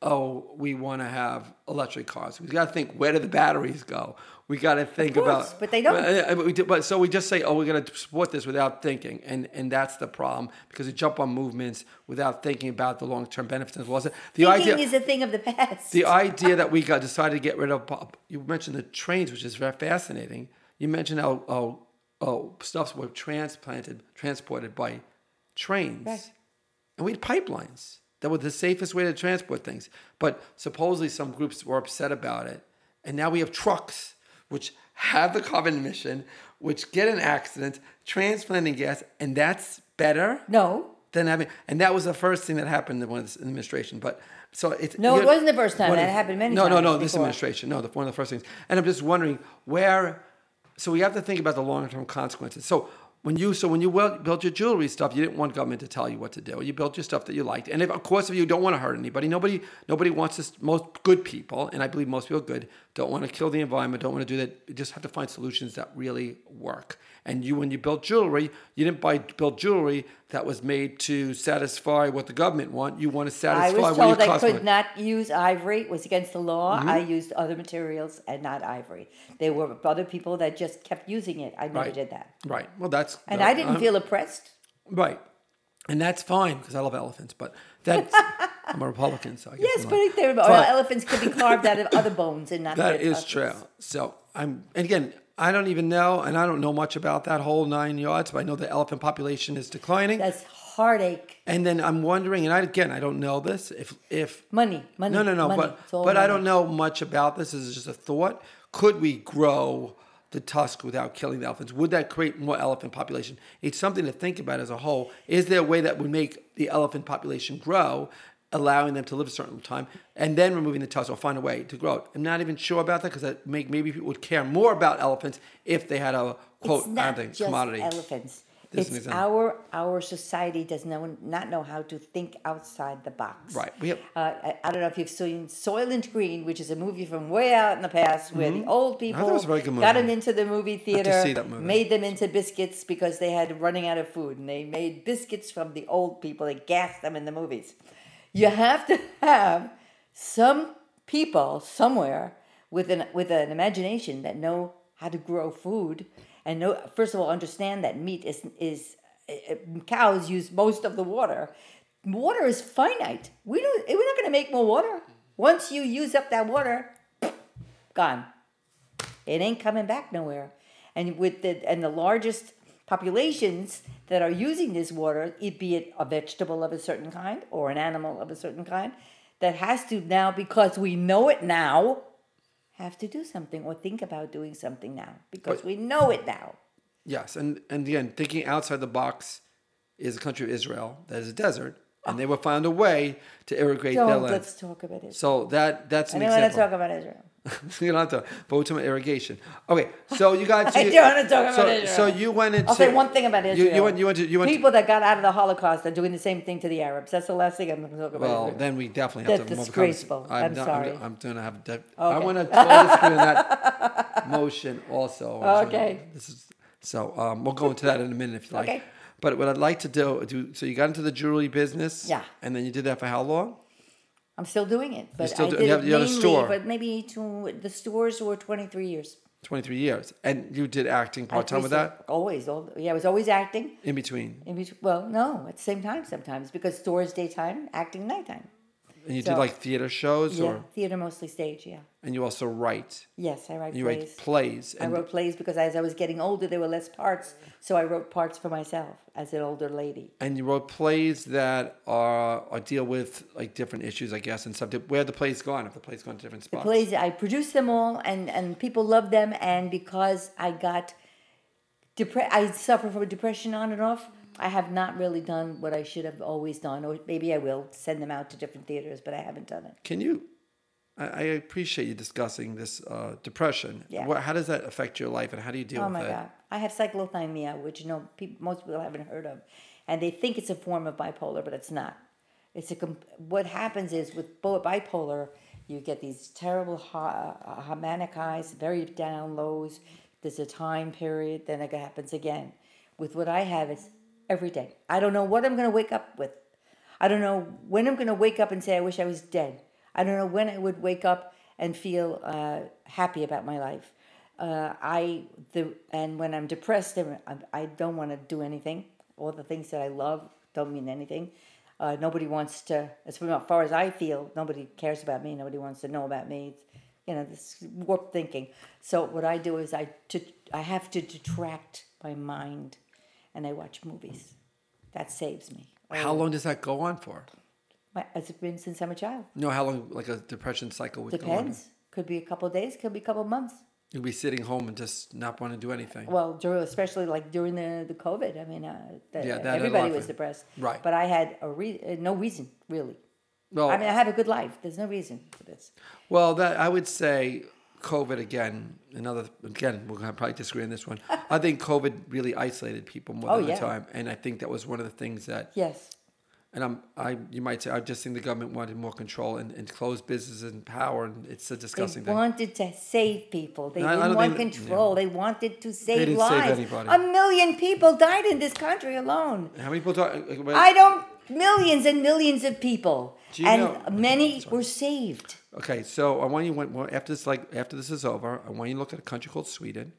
[SPEAKER 1] "Oh, we want to have electric cars." We got to think where do the batteries go? We got to think
[SPEAKER 2] course,
[SPEAKER 1] about.
[SPEAKER 2] but they don't.
[SPEAKER 1] But, uh, but we do, but so we just say, "Oh, we're going to support this without thinking," and and that's the problem because we jump on movements without thinking about the long term benefits as The
[SPEAKER 2] Thinking
[SPEAKER 1] idea.
[SPEAKER 2] is a thing of the past.
[SPEAKER 1] the idea that we got decided to get rid of you mentioned the trains which is very fascinating you mentioned how oh stuffs were transplanted transported by trains
[SPEAKER 2] Right.
[SPEAKER 1] and we had pipelines that were the safest way to transport things but supposedly some groups were upset about it and now we have trucks which have the carbon emission which get in accidents transplanting gas and that's better
[SPEAKER 2] no,
[SPEAKER 1] than having, and that was the first thing that happened in one of this administration. But so it's
[SPEAKER 2] No, it wasn't the first time.
[SPEAKER 1] one
[SPEAKER 2] That
[SPEAKER 1] of-
[SPEAKER 2] happened many
[SPEAKER 1] no, No,
[SPEAKER 2] times
[SPEAKER 1] no, this administration. No, the, one of the first things. And I'm just wondering where. So we have to think about the long term consequences. So when you so when you built your jewelry stuff, you didn't want government to tell you what to do. You built your stuff that you liked, and if, of course, if you don't want to hurt anybody, nobody nobody wants this. Most good people, and I believe most people are good, don't want to kill the environment, don't want to do that. You just have to find solutions that really work. And you, when you built jewelry, you didn't buy build jewelry that was made to satisfy what the government want. You want to
[SPEAKER 2] I
[SPEAKER 1] satisfy
[SPEAKER 2] was
[SPEAKER 1] what your
[SPEAKER 2] told I could not use ivory. It was against the law.
[SPEAKER 1] Mm-hmm.
[SPEAKER 2] I used other materials and not ivory. There were other people that just kept using it. I never
[SPEAKER 1] Right.
[SPEAKER 2] did that,
[SPEAKER 1] Right. Well, that's
[SPEAKER 2] and
[SPEAKER 1] uh,
[SPEAKER 2] I didn't
[SPEAKER 1] I'm-
[SPEAKER 2] feel oppressed.
[SPEAKER 1] Right. And that's fine because I love elephants, but that's I'm a Republican, so I guess
[SPEAKER 2] Yes, but they're, elephants could be carved out of other bones and not.
[SPEAKER 1] That is true. So I'm and again, I don't even know, and I don't know much about that whole nine yards, but I know the elephant population is declining.
[SPEAKER 2] That's heartache.
[SPEAKER 1] and then I'm wondering, and I again I don't know this if if
[SPEAKER 2] Money, money.
[SPEAKER 1] no no no,
[SPEAKER 2] money.
[SPEAKER 1] but but I don't know much about this. This is just a thought. Could we grow the tusk without killing the elephants? Would that create more elephant population? It's something to think about as a whole. Is there a way that would make the elephant population grow, allowing them to live a certain time, and then removing the tusks or find a way to grow it? I'm not even sure about that because that make maybe people would care more about elephants if they had a quote
[SPEAKER 2] it's not
[SPEAKER 1] think
[SPEAKER 2] just
[SPEAKER 1] commodity.
[SPEAKER 2] elephants.
[SPEAKER 1] This
[SPEAKER 2] it's our our society does know, not know how to think outside the box.
[SPEAKER 1] Right. We have-
[SPEAKER 2] uh, I, I don't know if you've seen Soylent Green, which is a movie from way out in the past, where the old people
[SPEAKER 1] Mm-hmm. it was a very good
[SPEAKER 2] got them into the movie
[SPEAKER 1] to
[SPEAKER 2] theater,
[SPEAKER 1] see that movie.
[SPEAKER 2] made them into biscuits because they had running out of food, and they made biscuits from the old people. They gassed them in the movies. You have to have some people somewhere with an with an imagination that know how to grow food and know first of all understand that meat is is uh, cows use most of the water. Water is finite. We don't. We're not going to make more water. Once you use up that water, gone. It ain't coming back nowhere. And with the and the largest populations that are using this water, it be it a vegetable of a certain kind or an animal of a certain kind, that has to now because we know it now, have to do something or think about doing something now because
[SPEAKER 1] But-
[SPEAKER 2] we know it now.
[SPEAKER 1] Yes, and and again, thinking outside the box is the country of Israel that is a desert, and they will find a way to irrigate their
[SPEAKER 2] Don't
[SPEAKER 1] land.
[SPEAKER 2] let's talk about it.
[SPEAKER 1] So that that's
[SPEAKER 2] I
[SPEAKER 1] an
[SPEAKER 2] don't want to talk about Israel.
[SPEAKER 1] you don't have to, but we're talking about irrigation. Okay, so you got.
[SPEAKER 2] To,
[SPEAKER 1] I
[SPEAKER 2] don't wanna talk about
[SPEAKER 1] so,
[SPEAKER 2] Israel.
[SPEAKER 1] So you went into.
[SPEAKER 2] I'll say one thing about Israel.
[SPEAKER 1] You, went. You went to. You went.
[SPEAKER 2] People that got out of the Holocaust are doing the same thing to the Arabs. That's the last thing I'm going to talk about.
[SPEAKER 1] well,
[SPEAKER 2] Israel.
[SPEAKER 1] then we definitely have
[SPEAKER 2] That's
[SPEAKER 1] to move on.
[SPEAKER 2] disgraceful. I'm
[SPEAKER 1] not-
[SPEAKER 2] sorry.
[SPEAKER 1] I'm, going to have. De- I want to disagree on that motion also.
[SPEAKER 2] Okay.
[SPEAKER 1] This is so. Um, we'll go into that in a minute if you like.
[SPEAKER 2] Okay.
[SPEAKER 1] But what I'd like to do, do, so you got into the jewelry business.
[SPEAKER 2] Yeah.
[SPEAKER 1] And then you did that for how long?
[SPEAKER 2] I'm still doing it, but I
[SPEAKER 1] do-
[SPEAKER 2] did
[SPEAKER 1] you have-
[SPEAKER 2] it
[SPEAKER 1] you
[SPEAKER 2] mainly,
[SPEAKER 1] store.
[SPEAKER 2] but maybe to the stores were 23 years.
[SPEAKER 1] 23 years. And you did acting part time with that?
[SPEAKER 2] Always, all, yeah, I was always acting.
[SPEAKER 1] In between.
[SPEAKER 2] In between, well, no, at the same time sometimes because stores daytime, acting nighttime.
[SPEAKER 1] And you
[SPEAKER 2] So-
[SPEAKER 1] did like theater shows
[SPEAKER 2] Yeah,
[SPEAKER 1] or
[SPEAKER 2] theater mostly stage. Yeah,
[SPEAKER 1] and you also write.
[SPEAKER 2] yes, I write
[SPEAKER 1] You
[SPEAKER 2] plays.
[SPEAKER 1] write plays.
[SPEAKER 2] I wrote plays because as I was getting older, there were less parts, so I wrote parts for myself as an older lady.
[SPEAKER 1] and you wrote plays that are, are deal with like different issues, I guess, and stuff. Where the plays gone? If the plays gone to different spots.
[SPEAKER 2] Plays I produced them all, and and people loved them, and because I got depre- I suffer from depression on and off. I have not really done what I should have always done, or maybe I will send them out to different theaters, but I haven't done it.
[SPEAKER 1] Can you? I, I appreciate you discussing this uh, depression.
[SPEAKER 2] Yeah.
[SPEAKER 1] What, how does that affect your life, and how do you deal
[SPEAKER 2] Oh
[SPEAKER 1] with it? Oh my?
[SPEAKER 2] God. I have cyclothymia, which you know peop most people haven't heard of, and they think it's a form of bipolar, but it's not. It's a comp- what happens is with bipolar, you get these terrible ha- uh, manic highs, very down lows. There's a time period, then it happens again. With what I have, it's every day. I don't know what I'm going to wake up with. I don't know when I'm going to wake up and say I wish I was dead. I don't know when I would wake up and feel uh, happy about my life. Uh, I the and when I'm depressed, I don't want to do anything. All the things that I love don't mean anything. Uh, nobody wants to, as far as I feel, nobody cares about me. Nobody wants to know about me. It's, you know, this warped thinking. So what I do is I to, I have to detract my mind, and I watch movies. That saves me.
[SPEAKER 1] How long does that go on for?
[SPEAKER 2] My, has it been since I'm a child?
[SPEAKER 1] No, how long like a depression cycle would go on?
[SPEAKER 2] Depends. Could be a couple of days. Could be a couple of months.
[SPEAKER 1] You'd be sitting home and just not want to do anything.
[SPEAKER 2] Well, during, especially like during the, the COVID. I mean, uh, the,
[SPEAKER 1] Yeah, that
[SPEAKER 2] everybody was depressed.
[SPEAKER 1] right.
[SPEAKER 2] But I had a re- no reason really.
[SPEAKER 1] well,
[SPEAKER 2] I mean, I have a good life. There's no reason for this.
[SPEAKER 1] well, that I would say COVID again. Another again, we're gonna probably disagree on this one. I think COVID really isolated people more
[SPEAKER 2] Oh,
[SPEAKER 1] than
[SPEAKER 2] yeah.
[SPEAKER 1] the time, and I think that was one of the things that
[SPEAKER 2] Yes.
[SPEAKER 1] And I'm, I, you might say, I just think the government wanted more control and, and closed businesses and power, and it's a
[SPEAKER 2] They
[SPEAKER 1] disgusting thing.
[SPEAKER 2] wanted to save people. They
[SPEAKER 1] No,
[SPEAKER 2] didn't want
[SPEAKER 1] think-
[SPEAKER 2] control. They wanted to save
[SPEAKER 1] didn't save
[SPEAKER 2] lives.
[SPEAKER 1] anybody.
[SPEAKER 2] A million people died in this country alone.
[SPEAKER 1] How many people talk? uh,
[SPEAKER 2] I don't. Millions and millions of people,
[SPEAKER 1] you
[SPEAKER 2] and
[SPEAKER 1] know-
[SPEAKER 2] many were saved.
[SPEAKER 1] Okay, so I want you when after this like after this is over, I want you to look at a country called Sweden,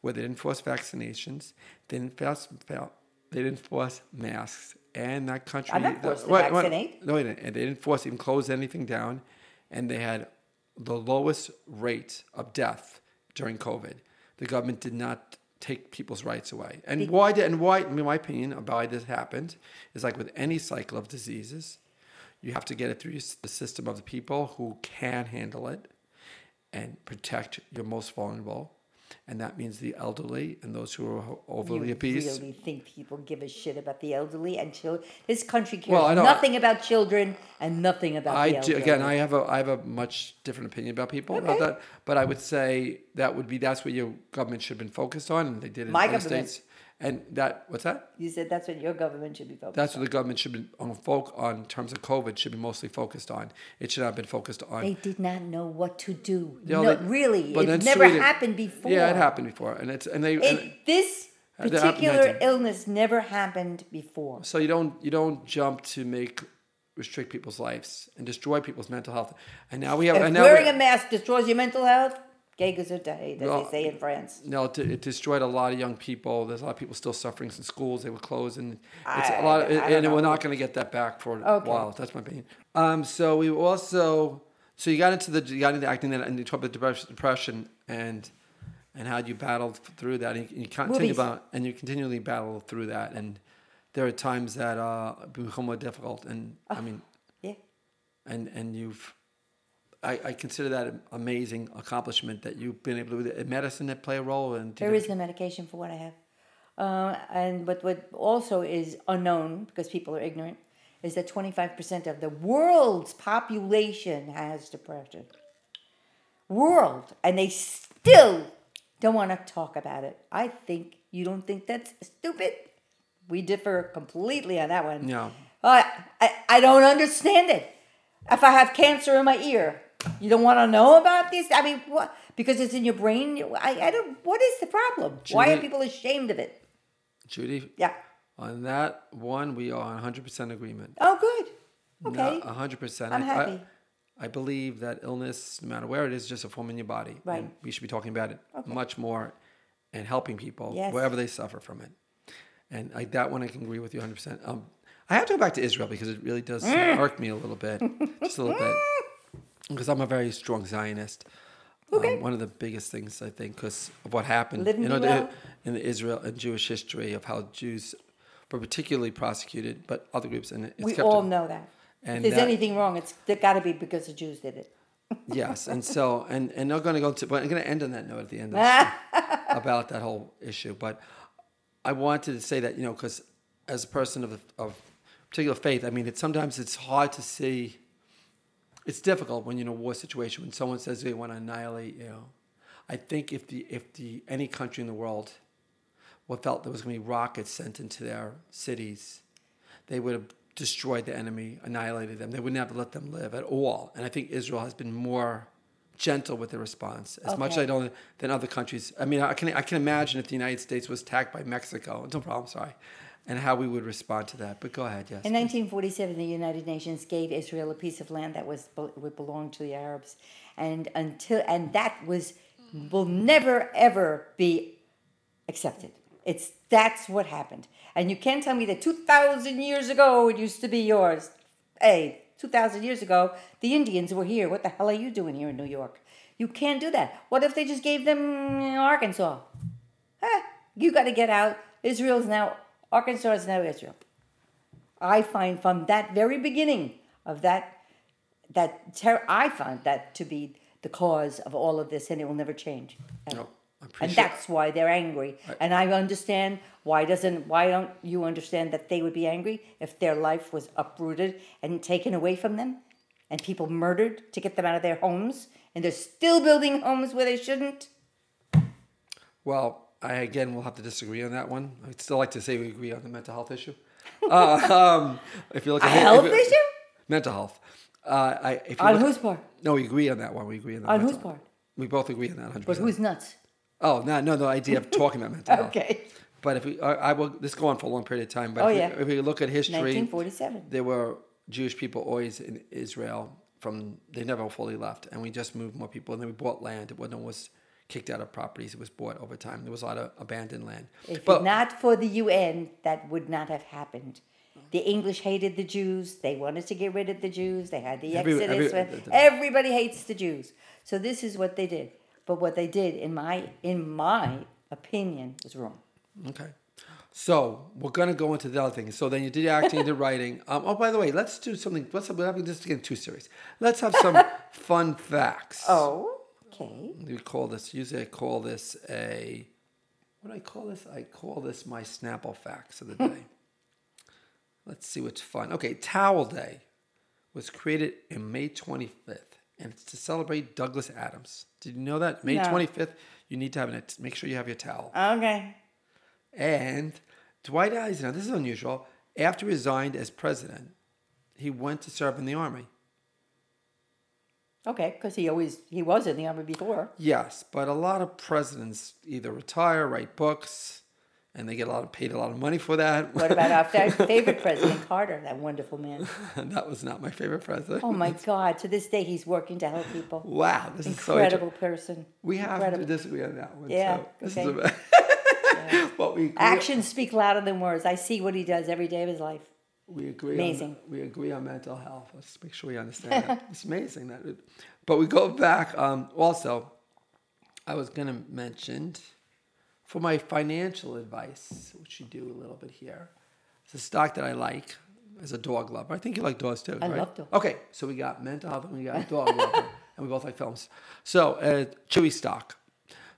[SPEAKER 1] where they didn't force vaccinations, they didn't force they didn't force masks, and that country.
[SPEAKER 2] I'm not forced to
[SPEAKER 1] wait, wait,
[SPEAKER 2] vaccinate.
[SPEAKER 1] no, they didn't. And they didn't force even close anything down, and they had the lowest rate of death during COVID. The government did not take people's rights away, and why did and why? In my opinion, about why this happened is like with any cycle of diseases you have to get it through the system of the people who can handle it and protect your most vulnerable. And that means the elderly and those who are overly
[SPEAKER 2] you
[SPEAKER 1] obese.
[SPEAKER 2] really think people give a shit about the elderly and children? This country cares
[SPEAKER 1] Well,
[SPEAKER 2] nothing about children and nothing about
[SPEAKER 1] I
[SPEAKER 2] the
[SPEAKER 1] do, again, I have a I have a much different opinion about people about that. But I would say that would be that's what your government should have been focused on, and they did
[SPEAKER 2] My
[SPEAKER 1] in other
[SPEAKER 2] government.
[SPEAKER 1] states. And that what's that?
[SPEAKER 2] you said that's what your government should be focused.
[SPEAKER 1] That's what the government should be on folk on terms of COVID should be mostly focused on. It should not have been focused on.
[SPEAKER 2] They did not know what to do.
[SPEAKER 1] You know,
[SPEAKER 2] no,
[SPEAKER 1] they-
[SPEAKER 2] really,
[SPEAKER 1] but
[SPEAKER 2] it never
[SPEAKER 1] Sweden-
[SPEAKER 2] happened before.
[SPEAKER 1] Yeah, it happened before, and it's and they. and-
[SPEAKER 2] this particular illness never happened before.
[SPEAKER 1] So you don't you don't jump to make restrict people's lives and destroy people's mental health. And now we have
[SPEAKER 2] If
[SPEAKER 1] and now
[SPEAKER 2] wearing
[SPEAKER 1] we,
[SPEAKER 2] a mask destroys your mental health, gay gesundheit, as
[SPEAKER 1] Well,
[SPEAKER 2] they say in France.
[SPEAKER 1] no, it, it destroyed a lot of young people. There's a lot of people still suffering in schools. They were closed, and it's
[SPEAKER 2] I-
[SPEAKER 1] a lot. Of, and we're not going to get that back for a
[SPEAKER 2] Okay.
[SPEAKER 1] while. That's my opinion. Um, so we also so you got into the you got into acting then, and you talked about depression, depression and and how you battled through that. And you, you continue about and you continually battle through that. And there are times that uh, become more difficult. And I mean.
[SPEAKER 2] Yeah.
[SPEAKER 1] and and you've I, I consider that an amazing accomplishment that you've been able to do medicine that play a role and
[SPEAKER 2] There is no medication for what I have. Uh, and but what also is unknown because people are ignorant is that 25% of the world's population has depression. World. And they still don't want to talk about it. I think you don't think that's stupid. We differ completely on that one.
[SPEAKER 1] No.
[SPEAKER 2] I, I, I don't understand it. If I have cancer in my ear, you don't want to know about this? I mean, what? Because it's in your brain? I, I don't. What is the problem? Why are people ashamed of it?
[SPEAKER 1] Judy
[SPEAKER 2] Yeah.
[SPEAKER 1] on that one we are 100% agreement
[SPEAKER 2] Oh, good. Okay.
[SPEAKER 1] No, 100%
[SPEAKER 2] I'm
[SPEAKER 1] I-
[SPEAKER 2] happy.
[SPEAKER 1] I believe that illness, no matter where it is, is just a form in your body.
[SPEAKER 2] Right.
[SPEAKER 1] And we should be talking about it much more and helping people
[SPEAKER 2] Yes.
[SPEAKER 1] wherever they suffer from it. And I, that one I can agree with you 100%. Um, I have to go back to Israel because it really does
[SPEAKER 2] Mm.
[SPEAKER 1] irk me a little bit, just a little bit, because I'm a very strong Zionist.
[SPEAKER 2] Okay.
[SPEAKER 1] Um, one of the biggest things I think, because of what happened, you know,
[SPEAKER 2] well.
[SPEAKER 1] in the Israel and Jewish history of how Jews were particularly prosecuted, but other groups, and it's
[SPEAKER 2] we all know that.
[SPEAKER 1] And
[SPEAKER 2] if there's
[SPEAKER 1] that-
[SPEAKER 2] anything wrong, it's got to be because the Jews did it.
[SPEAKER 1] yes, and so and and I'm going to go to, but I'm going to end on that note at the end about that whole issue. But I wanted to say that you know because as a person of of particular faith, I mean, it's sometimes it's hard to see. It's difficult when you're in a war situation when someone says they want to annihilate you. I think if the if the any country in the world, what felt there was going to be rockets sent into their cities, they would have destroyed the enemy, annihilated them. They wouldn't have let them live at all. And I think Israel has been more gentle with the response, as much as I
[SPEAKER 2] Okay.
[SPEAKER 1] don't than other countries. I mean, I can I can imagine if the United States was attacked by Mexico. No problem, sorry, and how we would respond to that. But go ahead, yes.
[SPEAKER 2] In 1947, the United Nations gave Israel a piece of land that was would belong to the Arabs, and until and that was will never ever be accepted. It's that's what happened, and you can't tell me that 2,000 years ago it used to be yours. Hey, 2,000 years ago the Indians were here. What the hell are you doing here in New York? You can't do that. What if they just gave them Arkansas? Huh, you got to get out. Israel's now Arkansas is now Israel. I find from that very beginning of that that ter- I find that to be the cause of all of this, and it will never change. ever.
[SPEAKER 1] No, I
[SPEAKER 2] and that's why they're angry. And I understand why doesn't why don't you understand that they would be angry if their life was uprooted and taken away from them, and people murdered to get them out of their homes, and they're still building homes where they shouldn't.
[SPEAKER 1] Well, I again will have to disagree on that one. I'd still like to say we agree on the mental health issue. Uh, um, if you look at
[SPEAKER 2] health issue?
[SPEAKER 1] mental health. Uh, I, if you
[SPEAKER 2] On whose part?
[SPEAKER 1] No, we agree on that one. We agree on that.
[SPEAKER 2] On whose part?
[SPEAKER 1] We both agree on that. 100%.
[SPEAKER 2] But who's nuts?
[SPEAKER 1] Oh no, no, the idea of talking about mental health.
[SPEAKER 2] Okay.
[SPEAKER 1] But if we, I, I will. This go on for a long period of time. But
[SPEAKER 2] Oh,
[SPEAKER 1] if,
[SPEAKER 2] yeah.
[SPEAKER 1] we, if we look at history,
[SPEAKER 2] 1947.
[SPEAKER 1] there were Jewish people always in Israel. From they never fully left, and we just moved more people. And then we bought land. It wasn't was kicked out of properties. It was bought over time. There was a lot of abandoned land.
[SPEAKER 2] If
[SPEAKER 1] but
[SPEAKER 2] not for the UN, that would not have happened. The English hated the Jews. They wanted to get rid of the Jews. They had the
[SPEAKER 1] Every-
[SPEAKER 2] Exodus.
[SPEAKER 1] every-
[SPEAKER 2] Everybody hates the Jews. So this is what they did. But what they did, in my in my opinion, was wrong.
[SPEAKER 1] Okay. So we're gonna go into the other thing. So then you did acting, you did writing. Um, oh, by the way, let's do something. Let's we're having this again too serious. Let's have some fun facts.
[SPEAKER 2] Oh, okay.
[SPEAKER 1] We call this. Usually, I call this a. What do I call this? I call this my Snapple facts of the day. let's see what's fun. Okay, Towel Day was created in May 25th, and it's to celebrate Douglas Adams. Did you know that May
[SPEAKER 2] No.
[SPEAKER 1] 25th? You need to have it. Make sure you have your towel.
[SPEAKER 2] Okay.
[SPEAKER 1] And Dwight Eisenhower, this is unusual, after he resigned as president, he went to serve in the army.
[SPEAKER 2] Okay, because he always he was in the army before.
[SPEAKER 1] Yes, but a lot of presidents either retire, write books, and they get a lot of paid a lot of money for that.
[SPEAKER 2] What about our favorite president, Carter, that wonderful man?
[SPEAKER 1] that was not my favorite president.
[SPEAKER 2] Oh my God! To this day, he's working to help people.
[SPEAKER 1] Wow, this is so
[SPEAKER 2] Incredible person.
[SPEAKER 1] We have
[SPEAKER 2] Incredible.
[SPEAKER 1] to disagree on that one.
[SPEAKER 2] Yeah,
[SPEAKER 1] So this
[SPEAKER 2] okay.
[SPEAKER 1] is a, but we agree,
[SPEAKER 2] Actions speak louder than words. I see what he does every day of his life.
[SPEAKER 1] We agree
[SPEAKER 2] Amazing.
[SPEAKER 1] On, we agree on mental health. Let's make sure we understand that. It's amazing that. It, but we go back. Um, also, I was going to mention for my financial advice, which you do a little bit here. It's a stock that I like as a dog lover. I think you like dogs too,
[SPEAKER 2] I
[SPEAKER 1] right?
[SPEAKER 2] love dogs.
[SPEAKER 1] Okay, so we got mental health and we got dog lover, and we both like films. So, uh, Chewy stock.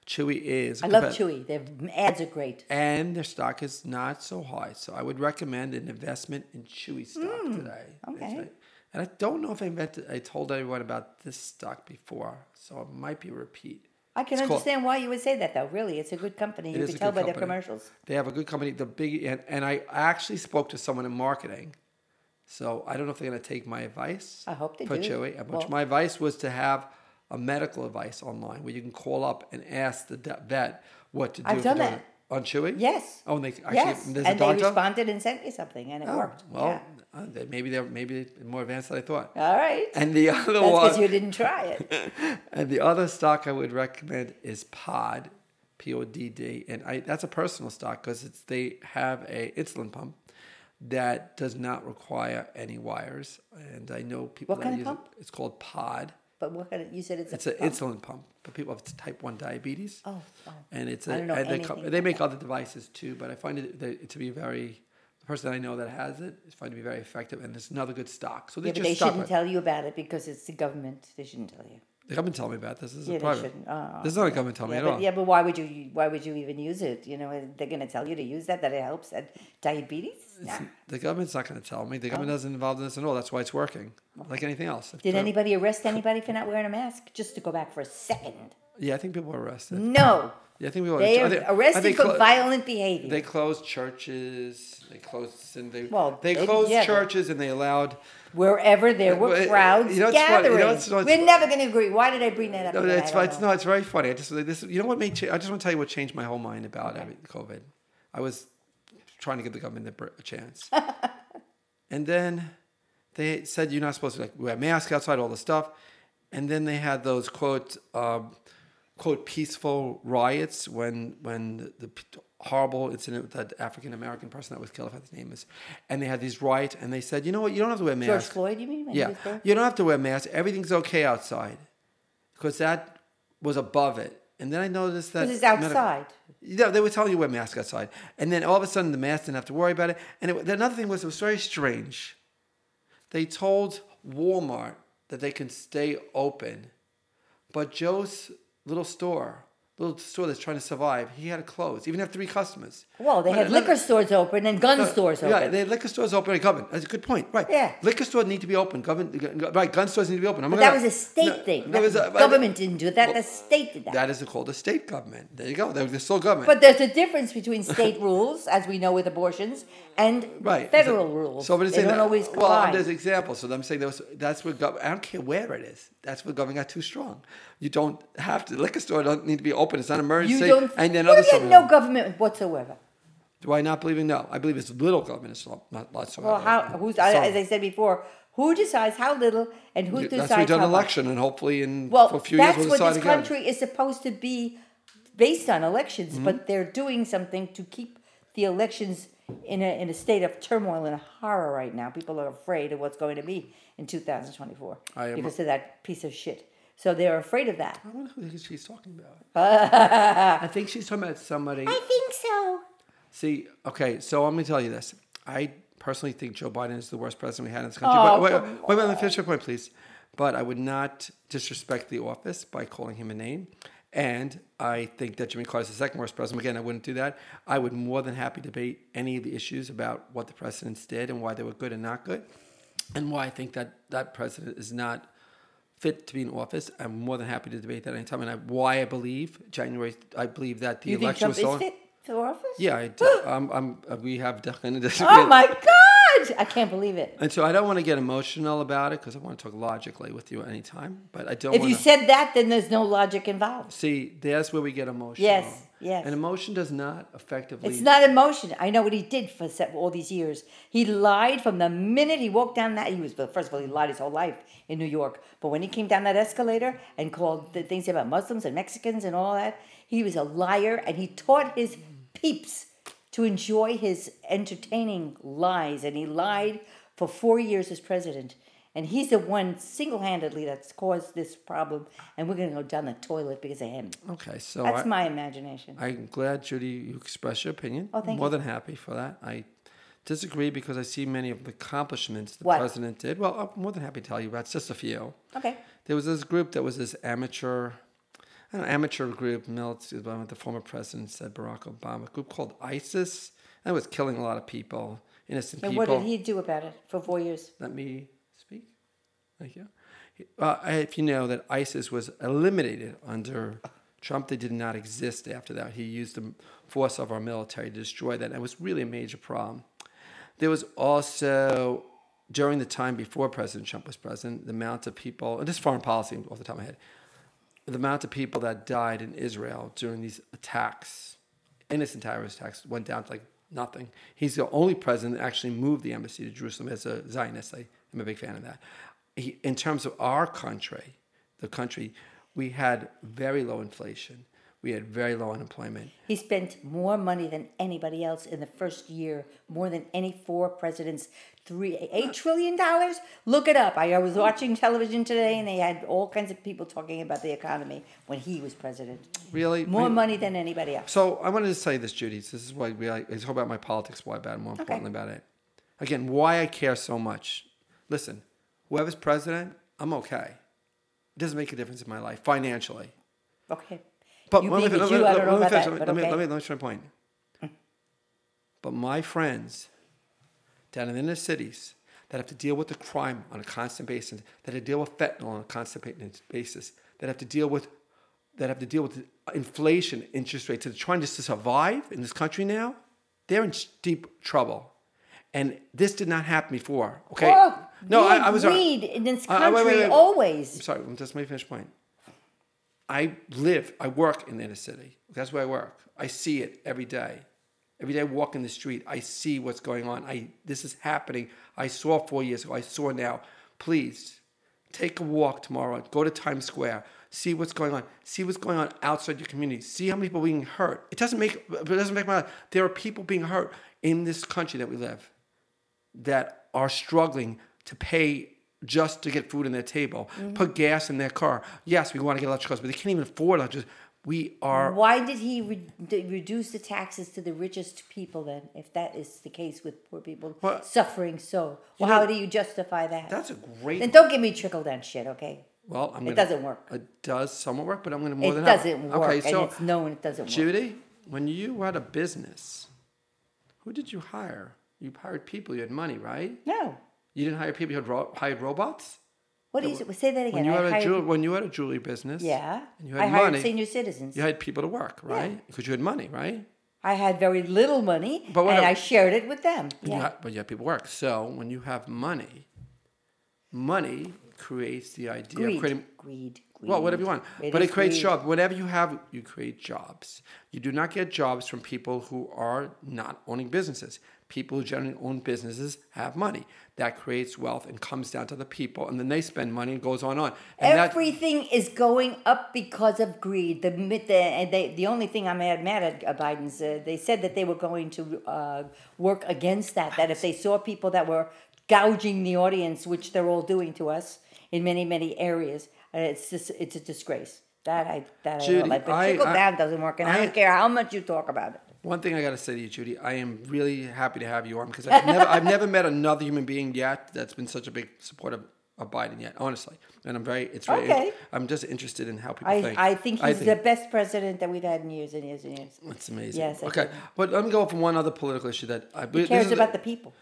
[SPEAKER 1] Chewy is.
[SPEAKER 2] I love Chewy. Their ads are great.
[SPEAKER 1] and their stock is not so high. So I would recommend an investment in Chewy stock today.
[SPEAKER 2] Hmm, okay.
[SPEAKER 1] And I don't know if I invented, I told everyone about this stock before, so it might be a repeat.
[SPEAKER 2] I can
[SPEAKER 1] It's called-
[SPEAKER 2] understand why you would say that, though. Really, it's a good company. You can tell by their
[SPEAKER 1] company.
[SPEAKER 2] commercials.
[SPEAKER 1] They have a good company. The big and, and I actually spoke to someone in marketing. So I don't know if they're going to take my advice.
[SPEAKER 2] I hope they
[SPEAKER 1] for
[SPEAKER 2] do.
[SPEAKER 1] Chewy.
[SPEAKER 2] Well-
[SPEAKER 1] my advice was to have a medical advice online where you can call up and ask the vet what to do.
[SPEAKER 2] I've done that.
[SPEAKER 1] on Chewy?
[SPEAKER 2] Yes.
[SPEAKER 1] Oh, and they actually
[SPEAKER 2] yes.
[SPEAKER 1] there's
[SPEAKER 2] and
[SPEAKER 1] a
[SPEAKER 2] they responded and sent me something, and it
[SPEAKER 1] Oh,
[SPEAKER 2] worked.
[SPEAKER 1] well,
[SPEAKER 2] yeah.
[SPEAKER 1] uh, they, maybe they're maybe more advanced than I thought.
[SPEAKER 2] All right.
[SPEAKER 1] And the other
[SPEAKER 2] That's because
[SPEAKER 1] one,
[SPEAKER 2] you didn't try it.
[SPEAKER 1] and the other stock I would recommend is Pod, P O D D, and I that's a personal stock because it's they have a insulin pump that does not require any wires, and I know people
[SPEAKER 2] What kind of
[SPEAKER 1] use
[SPEAKER 2] pump?
[SPEAKER 1] it. It's called Pod.
[SPEAKER 2] But what kind of, you said it's,
[SPEAKER 1] It's an insulin pump, but people have type one diabetes.
[SPEAKER 2] Oh, oh.
[SPEAKER 1] and it's a,
[SPEAKER 2] I don't know
[SPEAKER 1] and they,
[SPEAKER 2] about
[SPEAKER 1] they make
[SPEAKER 2] that.
[SPEAKER 1] other devices too, but I find it to be very. The person I know that has it is find it to be very effective, and it's another good stock. So they
[SPEAKER 2] Yeah, but they shouldn't
[SPEAKER 1] it.
[SPEAKER 2] tell you about it because it's the government. They shouldn't tell you.
[SPEAKER 1] They haven't told me about this. This is
[SPEAKER 2] Yeah,
[SPEAKER 1] a
[SPEAKER 2] they
[SPEAKER 1] private.
[SPEAKER 2] Oh,
[SPEAKER 1] this is not a government telling
[SPEAKER 2] yeah,
[SPEAKER 1] me at
[SPEAKER 2] but,
[SPEAKER 1] all.
[SPEAKER 2] yeah, but why would you? Why would you even use it? You know, they're going to tell you to use that. That it helps at diabetes. Nah.
[SPEAKER 1] The government's not going to tell me. The government oh. doesn't involved in this at all. That's why it's working, like anything else.
[SPEAKER 2] Did
[SPEAKER 1] the-
[SPEAKER 2] anybody arrest anybody for not wearing a mask? Just to go back for a second.
[SPEAKER 1] Yeah, I think people were arrested.
[SPEAKER 2] No,
[SPEAKER 1] Yeah, I think people.
[SPEAKER 2] they are
[SPEAKER 1] think-
[SPEAKER 2] arrested for
[SPEAKER 1] clo-
[SPEAKER 2] violent behavior.
[SPEAKER 1] They closed churches. They closed. And they,
[SPEAKER 2] Well,
[SPEAKER 1] they
[SPEAKER 2] they-
[SPEAKER 1] closed
[SPEAKER 2] yeah,
[SPEAKER 1] churches and they allowed.
[SPEAKER 2] Wherever there were
[SPEAKER 1] Well,
[SPEAKER 2] crowds
[SPEAKER 1] you know funny- you know
[SPEAKER 2] gathering,
[SPEAKER 1] what's- what's-
[SPEAKER 2] we're never going to agree. Why did I bring that up?
[SPEAKER 1] No, it's, it's no, it's very funny. I just this. You know what made? Cha- I just want to tell you what changed my whole mind about every- COVID. I was trying to give the government a chance, and then they said you're not supposed to like wear masks outside, all the stuff, and then they had those quote um, quote peaceful riots when when the, the horrible incident with that African American person that was killed, if his name is, and they had these riots, and they said, you know what, you don't have to wear masks. George.
[SPEAKER 2] Floyd, you mean?
[SPEAKER 1] Yeah, you don't have to wear masks. Everything's okay outside, because that was above it. And then I noticed that
[SPEAKER 2] 'Cause it's
[SPEAKER 1] medical-
[SPEAKER 2] outside.
[SPEAKER 1] yeah, they were telling you wear masks outside, and then all of a sudden the mask didn't have to worry about it. And it, another thing was it was very strange. They told Walmart that they can stay open, but Joe's little store, little store that's trying to survive, he had to close. Even have three customers.
[SPEAKER 2] Well, they
[SPEAKER 1] But
[SPEAKER 2] had liquor stores open and gun stores open.
[SPEAKER 1] Yeah, they had liquor stores open and government. That's a good point. Right.
[SPEAKER 2] Yeah.
[SPEAKER 1] Liquor stores need to be open. Government, right. Gun stores need to be open. I'm
[SPEAKER 2] but
[SPEAKER 1] gonna-
[SPEAKER 2] that was a state
[SPEAKER 1] No,
[SPEAKER 2] thing.
[SPEAKER 1] that was a-
[SPEAKER 2] government didn't do that.
[SPEAKER 1] Well,
[SPEAKER 2] the state did that.
[SPEAKER 1] That is called a state government. There you go. They're, still government.
[SPEAKER 2] but there's a difference between state rules, as we know with abortions, and
[SPEAKER 1] right.
[SPEAKER 2] federal
[SPEAKER 1] So-
[SPEAKER 2] rules.
[SPEAKER 1] So, but it's
[SPEAKER 2] they don't
[SPEAKER 1] that-
[SPEAKER 2] always
[SPEAKER 1] Well, there's examples. So I'm saying that was, that's gov- I don't care where it is. That's where government got too strong. You don't have to. Liquor store don't need to be open. It's not an emergency.
[SPEAKER 2] you don't.
[SPEAKER 1] And then other stuff-
[SPEAKER 2] no government whatsoever?
[SPEAKER 1] Do I not believe in? No, I believe it's little government. It's not, not lots.
[SPEAKER 2] Well, how? Who's? I- As I said before, who decides how little and who
[SPEAKER 1] That's
[SPEAKER 2] decides
[SPEAKER 1] why we done
[SPEAKER 2] how
[SPEAKER 1] an election, and hopefully in
[SPEAKER 2] Well,
[SPEAKER 1] a few years
[SPEAKER 2] that's
[SPEAKER 1] we'll decide That's what
[SPEAKER 2] this
[SPEAKER 1] again.
[SPEAKER 2] country is supposed to be based on elections,
[SPEAKER 1] Mm-hmm.
[SPEAKER 2] but they're doing something to keep the elections in a, in a state of turmoil and horror right now. People are afraid of what's going to be in 2024
[SPEAKER 1] I am-
[SPEAKER 2] because of that piece of shit. So they're afraid of that.
[SPEAKER 1] I wonder who she's talking about. I think she's talking about somebody.
[SPEAKER 2] I think so.
[SPEAKER 1] See, okay, so I'm going to tell you this. I personally think Joe Biden is the worst president we had in this country.
[SPEAKER 2] Oh,
[SPEAKER 1] wait, wait, wait, wait, let me finish your point, please. But I would not disrespect the office by calling him a name. And I think that Jimmy Carter is the second worst president. Again, I wouldn't do that. I would more than happy debate any of the issues about what the presidents did and why they were good and not good, and why I think that that president is not fit to be in office. I'm more than happy to debate that anytime. And I, why I believe January, I believe that the
[SPEAKER 2] You think
[SPEAKER 1] election
[SPEAKER 2] Trump
[SPEAKER 1] was
[SPEAKER 2] is fit for office?
[SPEAKER 1] Yeah, I, um, I'm, uh, we have definitely.
[SPEAKER 2] Oh my God! I can't believe it.
[SPEAKER 1] And so I don't want to get emotional about it because I want to talk logically with you anytime. But I don't want
[SPEAKER 2] If
[SPEAKER 1] want
[SPEAKER 2] you said that, then there's no logic involved.
[SPEAKER 1] see. That's where we get emotional.
[SPEAKER 2] Yes, yes.
[SPEAKER 1] And emotion does not effectively.
[SPEAKER 2] It's not emotion. I know what he did for all these years. He lied from the minute he walked down that. He was first of all, he lied his whole life in New York. But when he came down that escalator and called the things about Muslims and Mexicans and all that, he was a liar, and he taught his peeps to enjoy his entertaining lies. And he lied for four years as president. And he's the one single-handedly that's caused this problem, and we're going to go down the toilet because of him.
[SPEAKER 1] Okay, so
[SPEAKER 2] That's
[SPEAKER 1] I,
[SPEAKER 2] my imagination.
[SPEAKER 1] I'm glad, Judy, you expressed your opinion.
[SPEAKER 2] Oh, thank
[SPEAKER 1] More
[SPEAKER 2] you.
[SPEAKER 1] than happy for that. I disagree because I see many of the accomplishments the
[SPEAKER 2] What?
[SPEAKER 1] president did. Well, I'm more than happy to tell you about just a few.
[SPEAKER 2] Okay.
[SPEAKER 1] There was this group that was this amateur, know, amateur group, military, the former president said Barack Obama, a group called ISIS, and it was killing a lot of people, innocent
[SPEAKER 2] And
[SPEAKER 1] people.
[SPEAKER 2] what did he do about it for four years?
[SPEAKER 1] Let me. Thank you. Uh, if you know that ISIS was eliminated under Trump, they did not exist after that. He used the force of our military to destroy that. And it was really a major problem. There was also, during the time before President Trump was president, the amount of people, and this is foreign policy off the top of my head, the amount of people that died in Israel during these attacks innocent terrorist attacks went down to like nothing. He's the only president that actually moved the embassy to Jerusalem as a Zionist. I, am a big fan of that. He, in terms of our country, the country, we had very low inflation. We had very low unemployment.
[SPEAKER 2] He spent more money than anybody else in the first year, more than any four presidents. Three eight trillion dollars. Look it up. I, was watching television today, and they had all kinds of people talking about the economy when he was president.
[SPEAKER 1] Really,
[SPEAKER 2] More money than anybody else.
[SPEAKER 1] So I wanted to say this, Judy. This is why we. I talk about my politics. Why bad? More importantly about it. Again, why I care so much. Listen, whoever's president, I'm okay. It doesn't make a difference in my life financially.
[SPEAKER 2] Okay.
[SPEAKER 1] But
[SPEAKER 2] you
[SPEAKER 1] let me, let me-
[SPEAKER 2] Jew, I
[SPEAKER 1] let me finish.
[SPEAKER 2] that,
[SPEAKER 1] Let me- let me- let me let me finish my point. But my friends down in the inner cities that have to deal with the crime on a constant basis, that have to deal with fentanyl on a constant basis, that have to deal with that have to deal with inflation, interest rates, that are trying just to survive in this country now, they're in deep trouble. And this did not happen before. Okay.
[SPEAKER 2] Oh,
[SPEAKER 1] no, I, I was uh,
[SPEAKER 2] agreed in this uh, uh,
[SPEAKER 1] I- I-
[SPEAKER 2] country
[SPEAKER 1] wait, wait, wait. I'm
[SPEAKER 2] always.
[SPEAKER 1] sorry, I'm just let me finish point. I live, I work in the inner city. That's where I work. I see it every day. Every day I walk in the street, I see what's going on. I this is happening. I saw four years ago. I saw now. Please take a walk tomorrow. Go to Times Square. See what's going on. See what's going on outside your community. See how many people are being hurt. It doesn't make it doesn't make my life. There are people being hurt in this country that we live that are struggling to pay just to get food on their table, mm-hmm. put gas in their car. Yes, we want to get electric cars, but they can't even afford electric. We are.
[SPEAKER 2] Why did he re- reduce the taxes to the richest people then, if that is the case with poor people
[SPEAKER 1] Well,
[SPEAKER 2] suffering so? Well,
[SPEAKER 1] know,
[SPEAKER 2] how do you justify that?
[SPEAKER 1] That's a great.
[SPEAKER 2] then don't give me trickle down shit, okay?
[SPEAKER 1] well, I'm
[SPEAKER 2] it
[SPEAKER 1] gonna,
[SPEAKER 2] doesn't work.
[SPEAKER 1] It does somewhat work, but I'm going to more
[SPEAKER 2] It
[SPEAKER 1] than that.
[SPEAKER 2] doesn't work,
[SPEAKER 1] Okay,
[SPEAKER 2] and
[SPEAKER 1] so
[SPEAKER 2] it's known it doesn't work.
[SPEAKER 1] Judy, when you had a business, who did you hire? You hired people. You had money, right?
[SPEAKER 2] No.
[SPEAKER 1] You didn't hire people. You had ro- hired robots.
[SPEAKER 2] What do you say? Say that again.
[SPEAKER 1] When you
[SPEAKER 2] I
[SPEAKER 1] had a
[SPEAKER 2] hired-
[SPEAKER 1] when you had a jewelry business,
[SPEAKER 2] yeah.
[SPEAKER 1] and you had
[SPEAKER 2] I hired
[SPEAKER 1] money,
[SPEAKER 2] senior citizens.
[SPEAKER 1] you had people to work, right? Because you had money, right?
[SPEAKER 2] I had very little money,
[SPEAKER 1] But
[SPEAKER 2] and
[SPEAKER 1] a-
[SPEAKER 2] I shared it with them.
[SPEAKER 1] But, you
[SPEAKER 2] Yeah.
[SPEAKER 1] ha- but you have people work. So when you have money, money creates the idea
[SPEAKER 2] Greed.
[SPEAKER 1] of creating.
[SPEAKER 2] greed. Greed.
[SPEAKER 1] Well, whatever you want,
[SPEAKER 2] It
[SPEAKER 1] but it creates
[SPEAKER 2] greed.
[SPEAKER 1] jobs. Whatever you have, you create jobs. You do not get jobs from people who are not owning businesses. People who generally own businesses have money. That creates wealth and comes down to the people, and then they spend money and goes on and on. And
[SPEAKER 2] Everything is going up because of greed. The the they, the only thing I'm mad, mad at Biden's uh, they said that they were going to uh, work against that. That if they saw people that were gouging the audience, which they're all doing to us in many many areas, uh, it's just it's a disgrace. That I that I don't like. But trickle
[SPEAKER 1] I-
[SPEAKER 2] down doesn't work, and I,
[SPEAKER 1] I-
[SPEAKER 2] don't care how much you talk about it.
[SPEAKER 1] One thing I got to say to you, Judy, I am really happy to have you on because I've never, I've never met another human being yet that's been such a big supporter of Biden yet, honestly. And I'm very, it's very,
[SPEAKER 2] Okay.
[SPEAKER 1] I'm just interested in how people
[SPEAKER 2] I,
[SPEAKER 1] think.
[SPEAKER 2] I think he's the best president that we've had in years and years and years.
[SPEAKER 1] That's amazing.
[SPEAKER 2] Yes, I
[SPEAKER 1] okay, but let me go from one other political issue that I.
[SPEAKER 2] He cares about the people.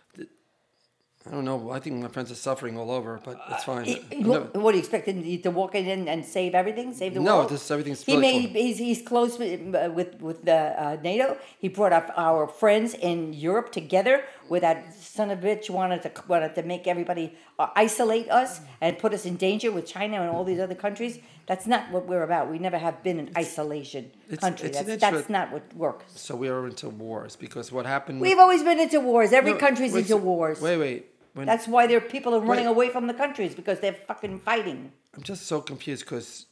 [SPEAKER 1] I don't know. I think my friends are suffering all over, but it's fine.
[SPEAKER 2] He-
[SPEAKER 1] I've
[SPEAKER 2] what, what do you expect him to, walk in and, and save everything, save the world?
[SPEAKER 1] No,
[SPEAKER 2] world?
[SPEAKER 1] this- everything's
[SPEAKER 2] He made he's, he's close with uh, with, with the uh, NATO. He brought up our friends in Europe together. Where that son of a bitch wanted to wanted to make everybody uh, isolate us and put us in danger with China and all these other countries. That's not what we're about. We never have been an isolation
[SPEAKER 1] It's-
[SPEAKER 2] country.
[SPEAKER 1] it's
[SPEAKER 2] that's, that's not what works.
[SPEAKER 1] so we are into wars because what happened?
[SPEAKER 2] We've always been into wars. Every
[SPEAKER 1] No,
[SPEAKER 2] country's
[SPEAKER 1] wait,
[SPEAKER 2] into wars.
[SPEAKER 1] Wait, wait. When,
[SPEAKER 2] That's why there are people are running away from the countries because they're fucking fighting.
[SPEAKER 1] I'm just so confused because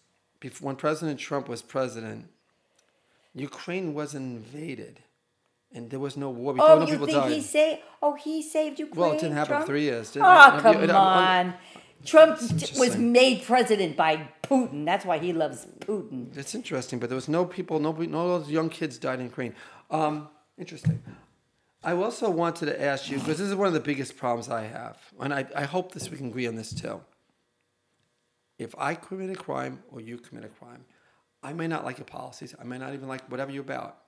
[SPEAKER 1] when President Trump was president, Ukraine was invaded, and there was no war. Before
[SPEAKER 2] Oh,
[SPEAKER 1] no
[SPEAKER 2] you
[SPEAKER 1] people
[SPEAKER 2] think
[SPEAKER 1] died.
[SPEAKER 2] he say? Oh, he saved Ukraine.
[SPEAKER 1] Well, it didn't happen for
[SPEAKER 2] Trump?
[SPEAKER 1] three years, didn't
[SPEAKER 2] Oh,
[SPEAKER 1] it? I mean,
[SPEAKER 2] come
[SPEAKER 1] it- I'm-
[SPEAKER 2] on. Trump was made president by Putin. That's why he loves Putin.
[SPEAKER 1] That's interesting, but there was no people, no, no those young kids died in Ukraine. Um, interesting. I also wanted to ask you because this is one of the biggest problems I have, and I, I hope this we can agree on this too. If I commit a crime or you commit a crime, I may not like your policies. I may not even like whatever you're about,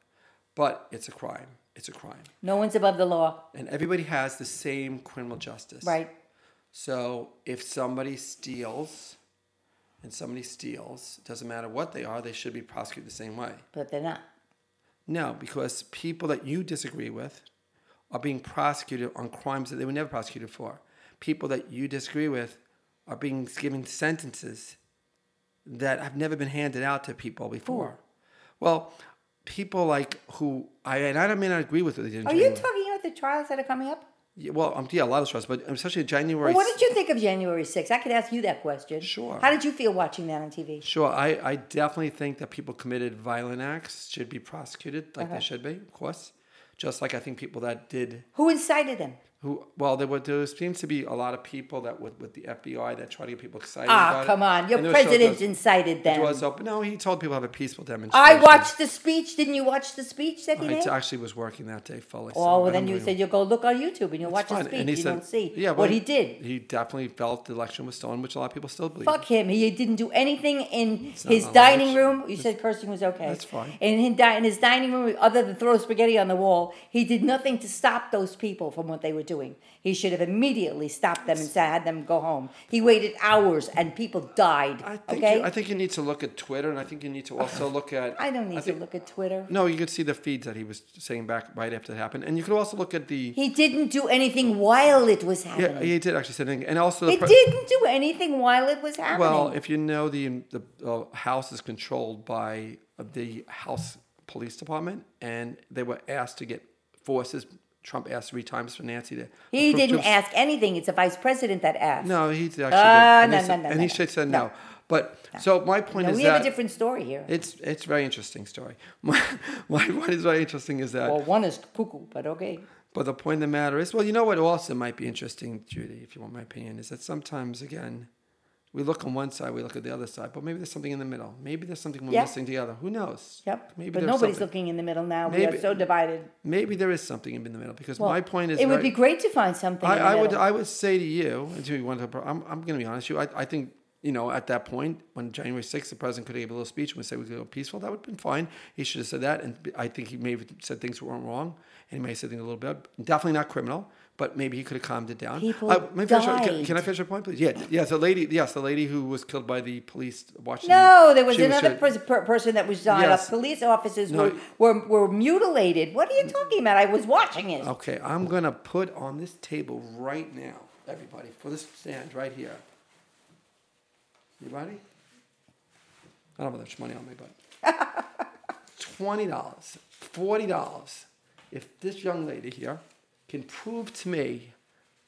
[SPEAKER 1] but it's a crime. It's a crime,
[SPEAKER 2] No one's above the law,
[SPEAKER 1] and everybody has the same criminal justice.
[SPEAKER 2] right?
[SPEAKER 1] So if somebody steals, and somebody steals, it doesn't matter what they are, they should be prosecuted the same way.
[SPEAKER 2] But they're not.
[SPEAKER 1] No, because people that you disagree with are being prosecuted on crimes that they were never prosecuted for. People that you disagree with are being given sentences that have never been handed out to people before. Well, people like who I and I may not agree with what they did.
[SPEAKER 2] Are you talking about the trials that are coming up?
[SPEAKER 1] Yeah, well, um, yeah, a lot of stress, but especially January.
[SPEAKER 2] Well, what did you think of January 6th? I could ask you that question.
[SPEAKER 1] Sure.
[SPEAKER 2] How did you feel watching that on TV?
[SPEAKER 1] Sure, I, I definitely think that people committed violent acts should be prosecuted like
[SPEAKER 2] Uh-huh.
[SPEAKER 1] they should be, of course. Just like I think people that did
[SPEAKER 2] Who incited them?
[SPEAKER 1] Who well there were there seems to be a lot of people that with with the FBI that try to get people excited.
[SPEAKER 2] Ah,
[SPEAKER 1] about
[SPEAKER 2] come
[SPEAKER 1] it.
[SPEAKER 2] on. Your
[SPEAKER 1] And there was shows
[SPEAKER 2] president incited
[SPEAKER 1] It
[SPEAKER 2] them.
[SPEAKER 1] was open. No, he told people to have a peaceful demonstration.
[SPEAKER 2] I watched the speech. Didn't you watch the speech that he
[SPEAKER 1] I
[SPEAKER 2] made?
[SPEAKER 1] actually was working that day fully.
[SPEAKER 2] Oh,
[SPEAKER 1] I
[SPEAKER 2] well, then you said you'll go look on YouTube and you'll watch the speech.
[SPEAKER 1] And he
[SPEAKER 2] you
[SPEAKER 1] said-
[SPEAKER 2] don't see
[SPEAKER 1] yeah,
[SPEAKER 2] what
[SPEAKER 1] well,
[SPEAKER 2] he did.
[SPEAKER 1] He definitely felt the election was stolen, which a lot of people still believe.
[SPEAKER 2] Fuck him. He didn't do anything in
[SPEAKER 1] not
[SPEAKER 2] his dining room. You said cursing was okay.
[SPEAKER 1] That's fine.
[SPEAKER 2] In his, in his dining room, other than throw spaghetti on the wall, he did nothing to stop those people from what they were doing. He should have immediately stopped them and said, had them go home. He waited hours and people died.
[SPEAKER 1] I think
[SPEAKER 2] okay?
[SPEAKER 1] you, I think you need to look at Twitter, and I think you need to also look at.
[SPEAKER 2] I don't need
[SPEAKER 1] think-
[SPEAKER 2] to look at Twitter.
[SPEAKER 1] No, you could see the feeds that he was saying back right after it happened, and you could also look at the.
[SPEAKER 2] He didn't do anything while it was happening.
[SPEAKER 1] Yeah, he did actually say anything, and also
[SPEAKER 2] he
[SPEAKER 1] pre-
[SPEAKER 2] didn't do anything while it was happening.
[SPEAKER 1] Well, if you know the the uh, house is controlled by the House Police Department, and they were asked to get forces. Trump asked three times for Nancy to.
[SPEAKER 2] he didn't ask anything. It's a vice president that asked.
[SPEAKER 1] No, he actually
[SPEAKER 2] Ah,
[SPEAKER 1] did. And,
[SPEAKER 2] no,
[SPEAKER 1] he
[SPEAKER 2] no,
[SPEAKER 1] said,
[SPEAKER 2] no,
[SPEAKER 1] and
[SPEAKER 2] no,
[SPEAKER 1] he
[SPEAKER 2] no.
[SPEAKER 1] should said
[SPEAKER 2] No.
[SPEAKER 1] But so my point
[SPEAKER 2] No,
[SPEAKER 1] is
[SPEAKER 2] we
[SPEAKER 1] that
[SPEAKER 2] have a different story here.
[SPEAKER 1] it's it's a very interesting story. My, my point is very interesting is that.
[SPEAKER 2] well, one is cuckoo, but okay.
[SPEAKER 1] But the point of the matter is, well, you know what also might be interesting, Judy, if you want my opinion, is that sometimes, again, we look on one side, we look at the other side, but maybe there's something in the middle. Maybe there's something we're
[SPEAKER 2] Yeah.
[SPEAKER 1] missing together. Who knows?
[SPEAKER 2] Yep.
[SPEAKER 1] Maybe
[SPEAKER 2] but nobody's
[SPEAKER 1] something.
[SPEAKER 2] looking in the middle now. we are so divided.
[SPEAKER 1] Maybe there is something in the middle because
[SPEAKER 2] Well,
[SPEAKER 1] my point is
[SPEAKER 2] it would
[SPEAKER 1] very-
[SPEAKER 2] be great to find something.
[SPEAKER 1] I,
[SPEAKER 2] in the
[SPEAKER 1] I would I would say to you, and to you I'm, I'm going to be honest with you. I, I think you know at that point when January 6th, the president could have gave a little speech and would say we could go peaceful. That would have been fine. He should have said that, and I think he may have said things weren't wrong, and he may have said things a little bit. Definitely not criminal, but maybe he could have calmed it down.
[SPEAKER 2] People
[SPEAKER 1] Uh, finish your- can, can I finish your point, please? Yeah, yes, the lady, yes, the lady who was killed by the police watching.
[SPEAKER 2] no, there was another pers- per- person that was died.
[SPEAKER 1] Yes.
[SPEAKER 2] Police officers
[SPEAKER 1] No.
[SPEAKER 2] were, were were mutilated. What are you talking about? I was watching it.
[SPEAKER 1] Okay, I'm gonna put on this table right now, everybody, for this stand right here. Ready? I don't have much money on me, but twenty dollars, forty dollars. If this young lady here can prove to me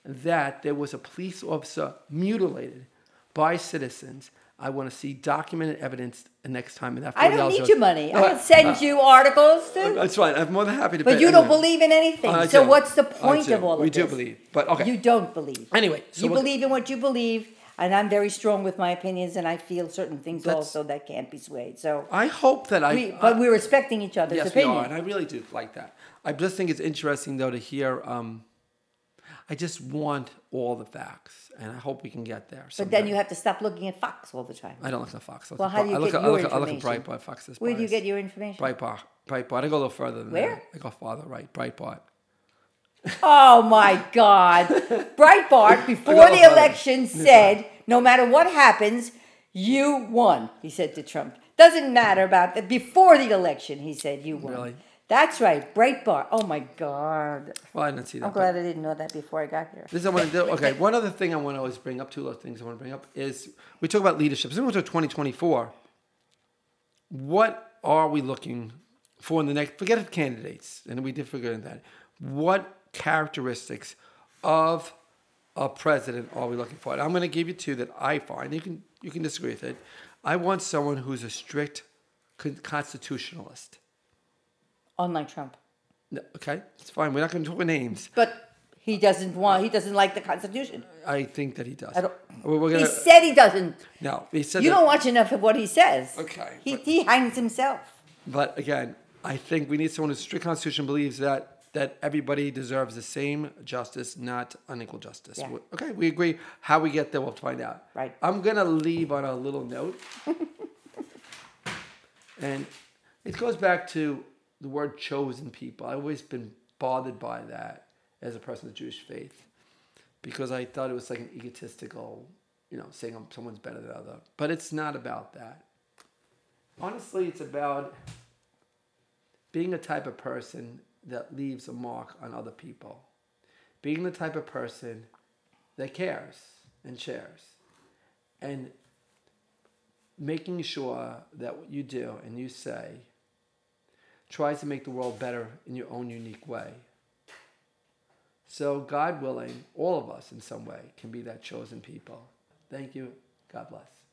[SPEAKER 1] that there was a police officer mutilated by citizens, I want to see documented evidence the next time. And that
[SPEAKER 2] I don't need
[SPEAKER 1] goes-
[SPEAKER 2] your money.
[SPEAKER 1] No,
[SPEAKER 2] I will send
[SPEAKER 1] uh,
[SPEAKER 2] you articles too.
[SPEAKER 1] That's fine. I'm more than happy to.
[SPEAKER 2] but
[SPEAKER 1] pay
[SPEAKER 2] you don't
[SPEAKER 1] anyway.
[SPEAKER 2] believe in anything.
[SPEAKER 1] I
[SPEAKER 2] so what's the point of all
[SPEAKER 1] We
[SPEAKER 2] of this?
[SPEAKER 1] We do believe, but okay.
[SPEAKER 2] You don't believe.
[SPEAKER 1] Anyway, so
[SPEAKER 2] you believe in what you believe, and I'm very strong with my opinions, and I feel certain things
[SPEAKER 1] That's-
[SPEAKER 2] also that can't be swayed. So,
[SPEAKER 1] I hope that I.
[SPEAKER 2] we, but we're respecting each other's
[SPEAKER 1] yes, we are, and I really do like that. I just think it's interesting though to hear. Um, I just want all the facts, and I hope we can get there.
[SPEAKER 2] but then you have to stop looking at Fox all the time.
[SPEAKER 1] I don't look at Fox. I look
[SPEAKER 2] Well,
[SPEAKER 1] at
[SPEAKER 2] how do you
[SPEAKER 1] I look
[SPEAKER 2] get
[SPEAKER 1] at,
[SPEAKER 2] your
[SPEAKER 1] I look, at- I look at? Breitbart. Fox is
[SPEAKER 2] Where do you get your information?
[SPEAKER 1] Breitbart? Breitbart. I go a little further than
[SPEAKER 2] Where?
[SPEAKER 1] that. I go farther right. Breitbart.
[SPEAKER 2] Oh my God. Breitbart, before the election, said no matter what happens, you won, he said to Trump. Doesn't matter about that. Before the election, he said you won.
[SPEAKER 1] Really?
[SPEAKER 2] That's right, Breitbart. Oh my God.
[SPEAKER 1] Well, I didn't see that.
[SPEAKER 2] I'm glad I didn't know that before I got here.
[SPEAKER 1] This is what I want to do. Okay, one other thing I want to always bring up, two other things I want to bring up is we talk about leadership. As we go to 2024, what are we looking for in the next? Forget the candidates, and we did figure that. What characteristics of a president are we looking for? And I'm going to give you two that I find. You can you can disagree with it. I want someone who's a strict con- constitutionalist.
[SPEAKER 2] Unlike Trump.
[SPEAKER 1] No, Okay, it's fine. We're not going to talk names.
[SPEAKER 2] But he doesn't want, he doesn't like the Constitution.
[SPEAKER 1] I think that he does.
[SPEAKER 2] I don't-
[SPEAKER 1] We're, we're
[SPEAKER 2] He
[SPEAKER 1] gonna,
[SPEAKER 2] said he doesn't.
[SPEAKER 1] no, he said
[SPEAKER 2] You
[SPEAKER 1] that-
[SPEAKER 2] don't watch enough of what he says.
[SPEAKER 1] Okay,
[SPEAKER 2] He,
[SPEAKER 1] but-
[SPEAKER 2] he hangs himself.
[SPEAKER 1] But again, I think we need someone who's strict constitution believes that that everybody deserves the same justice, not unequal justice.
[SPEAKER 2] Yeah.
[SPEAKER 1] Okay, we agree. How we get there, we'll find out.
[SPEAKER 2] Right.
[SPEAKER 1] I'm gonna leave on a little note, and it goes back to the word chosen people. I've always been bothered by that as a person of Jewish faith, because I thought it was like an egotistical, you know, saying someone's better than other. But it's not about that honestly, it's about being a type of person that leaves a mark on other people, being the type of person that cares and shares, and making sure that what you do and you say tries to make the world better in your own unique way. So, God willing, all of us in some way can be that chosen people. Thank you. God bless.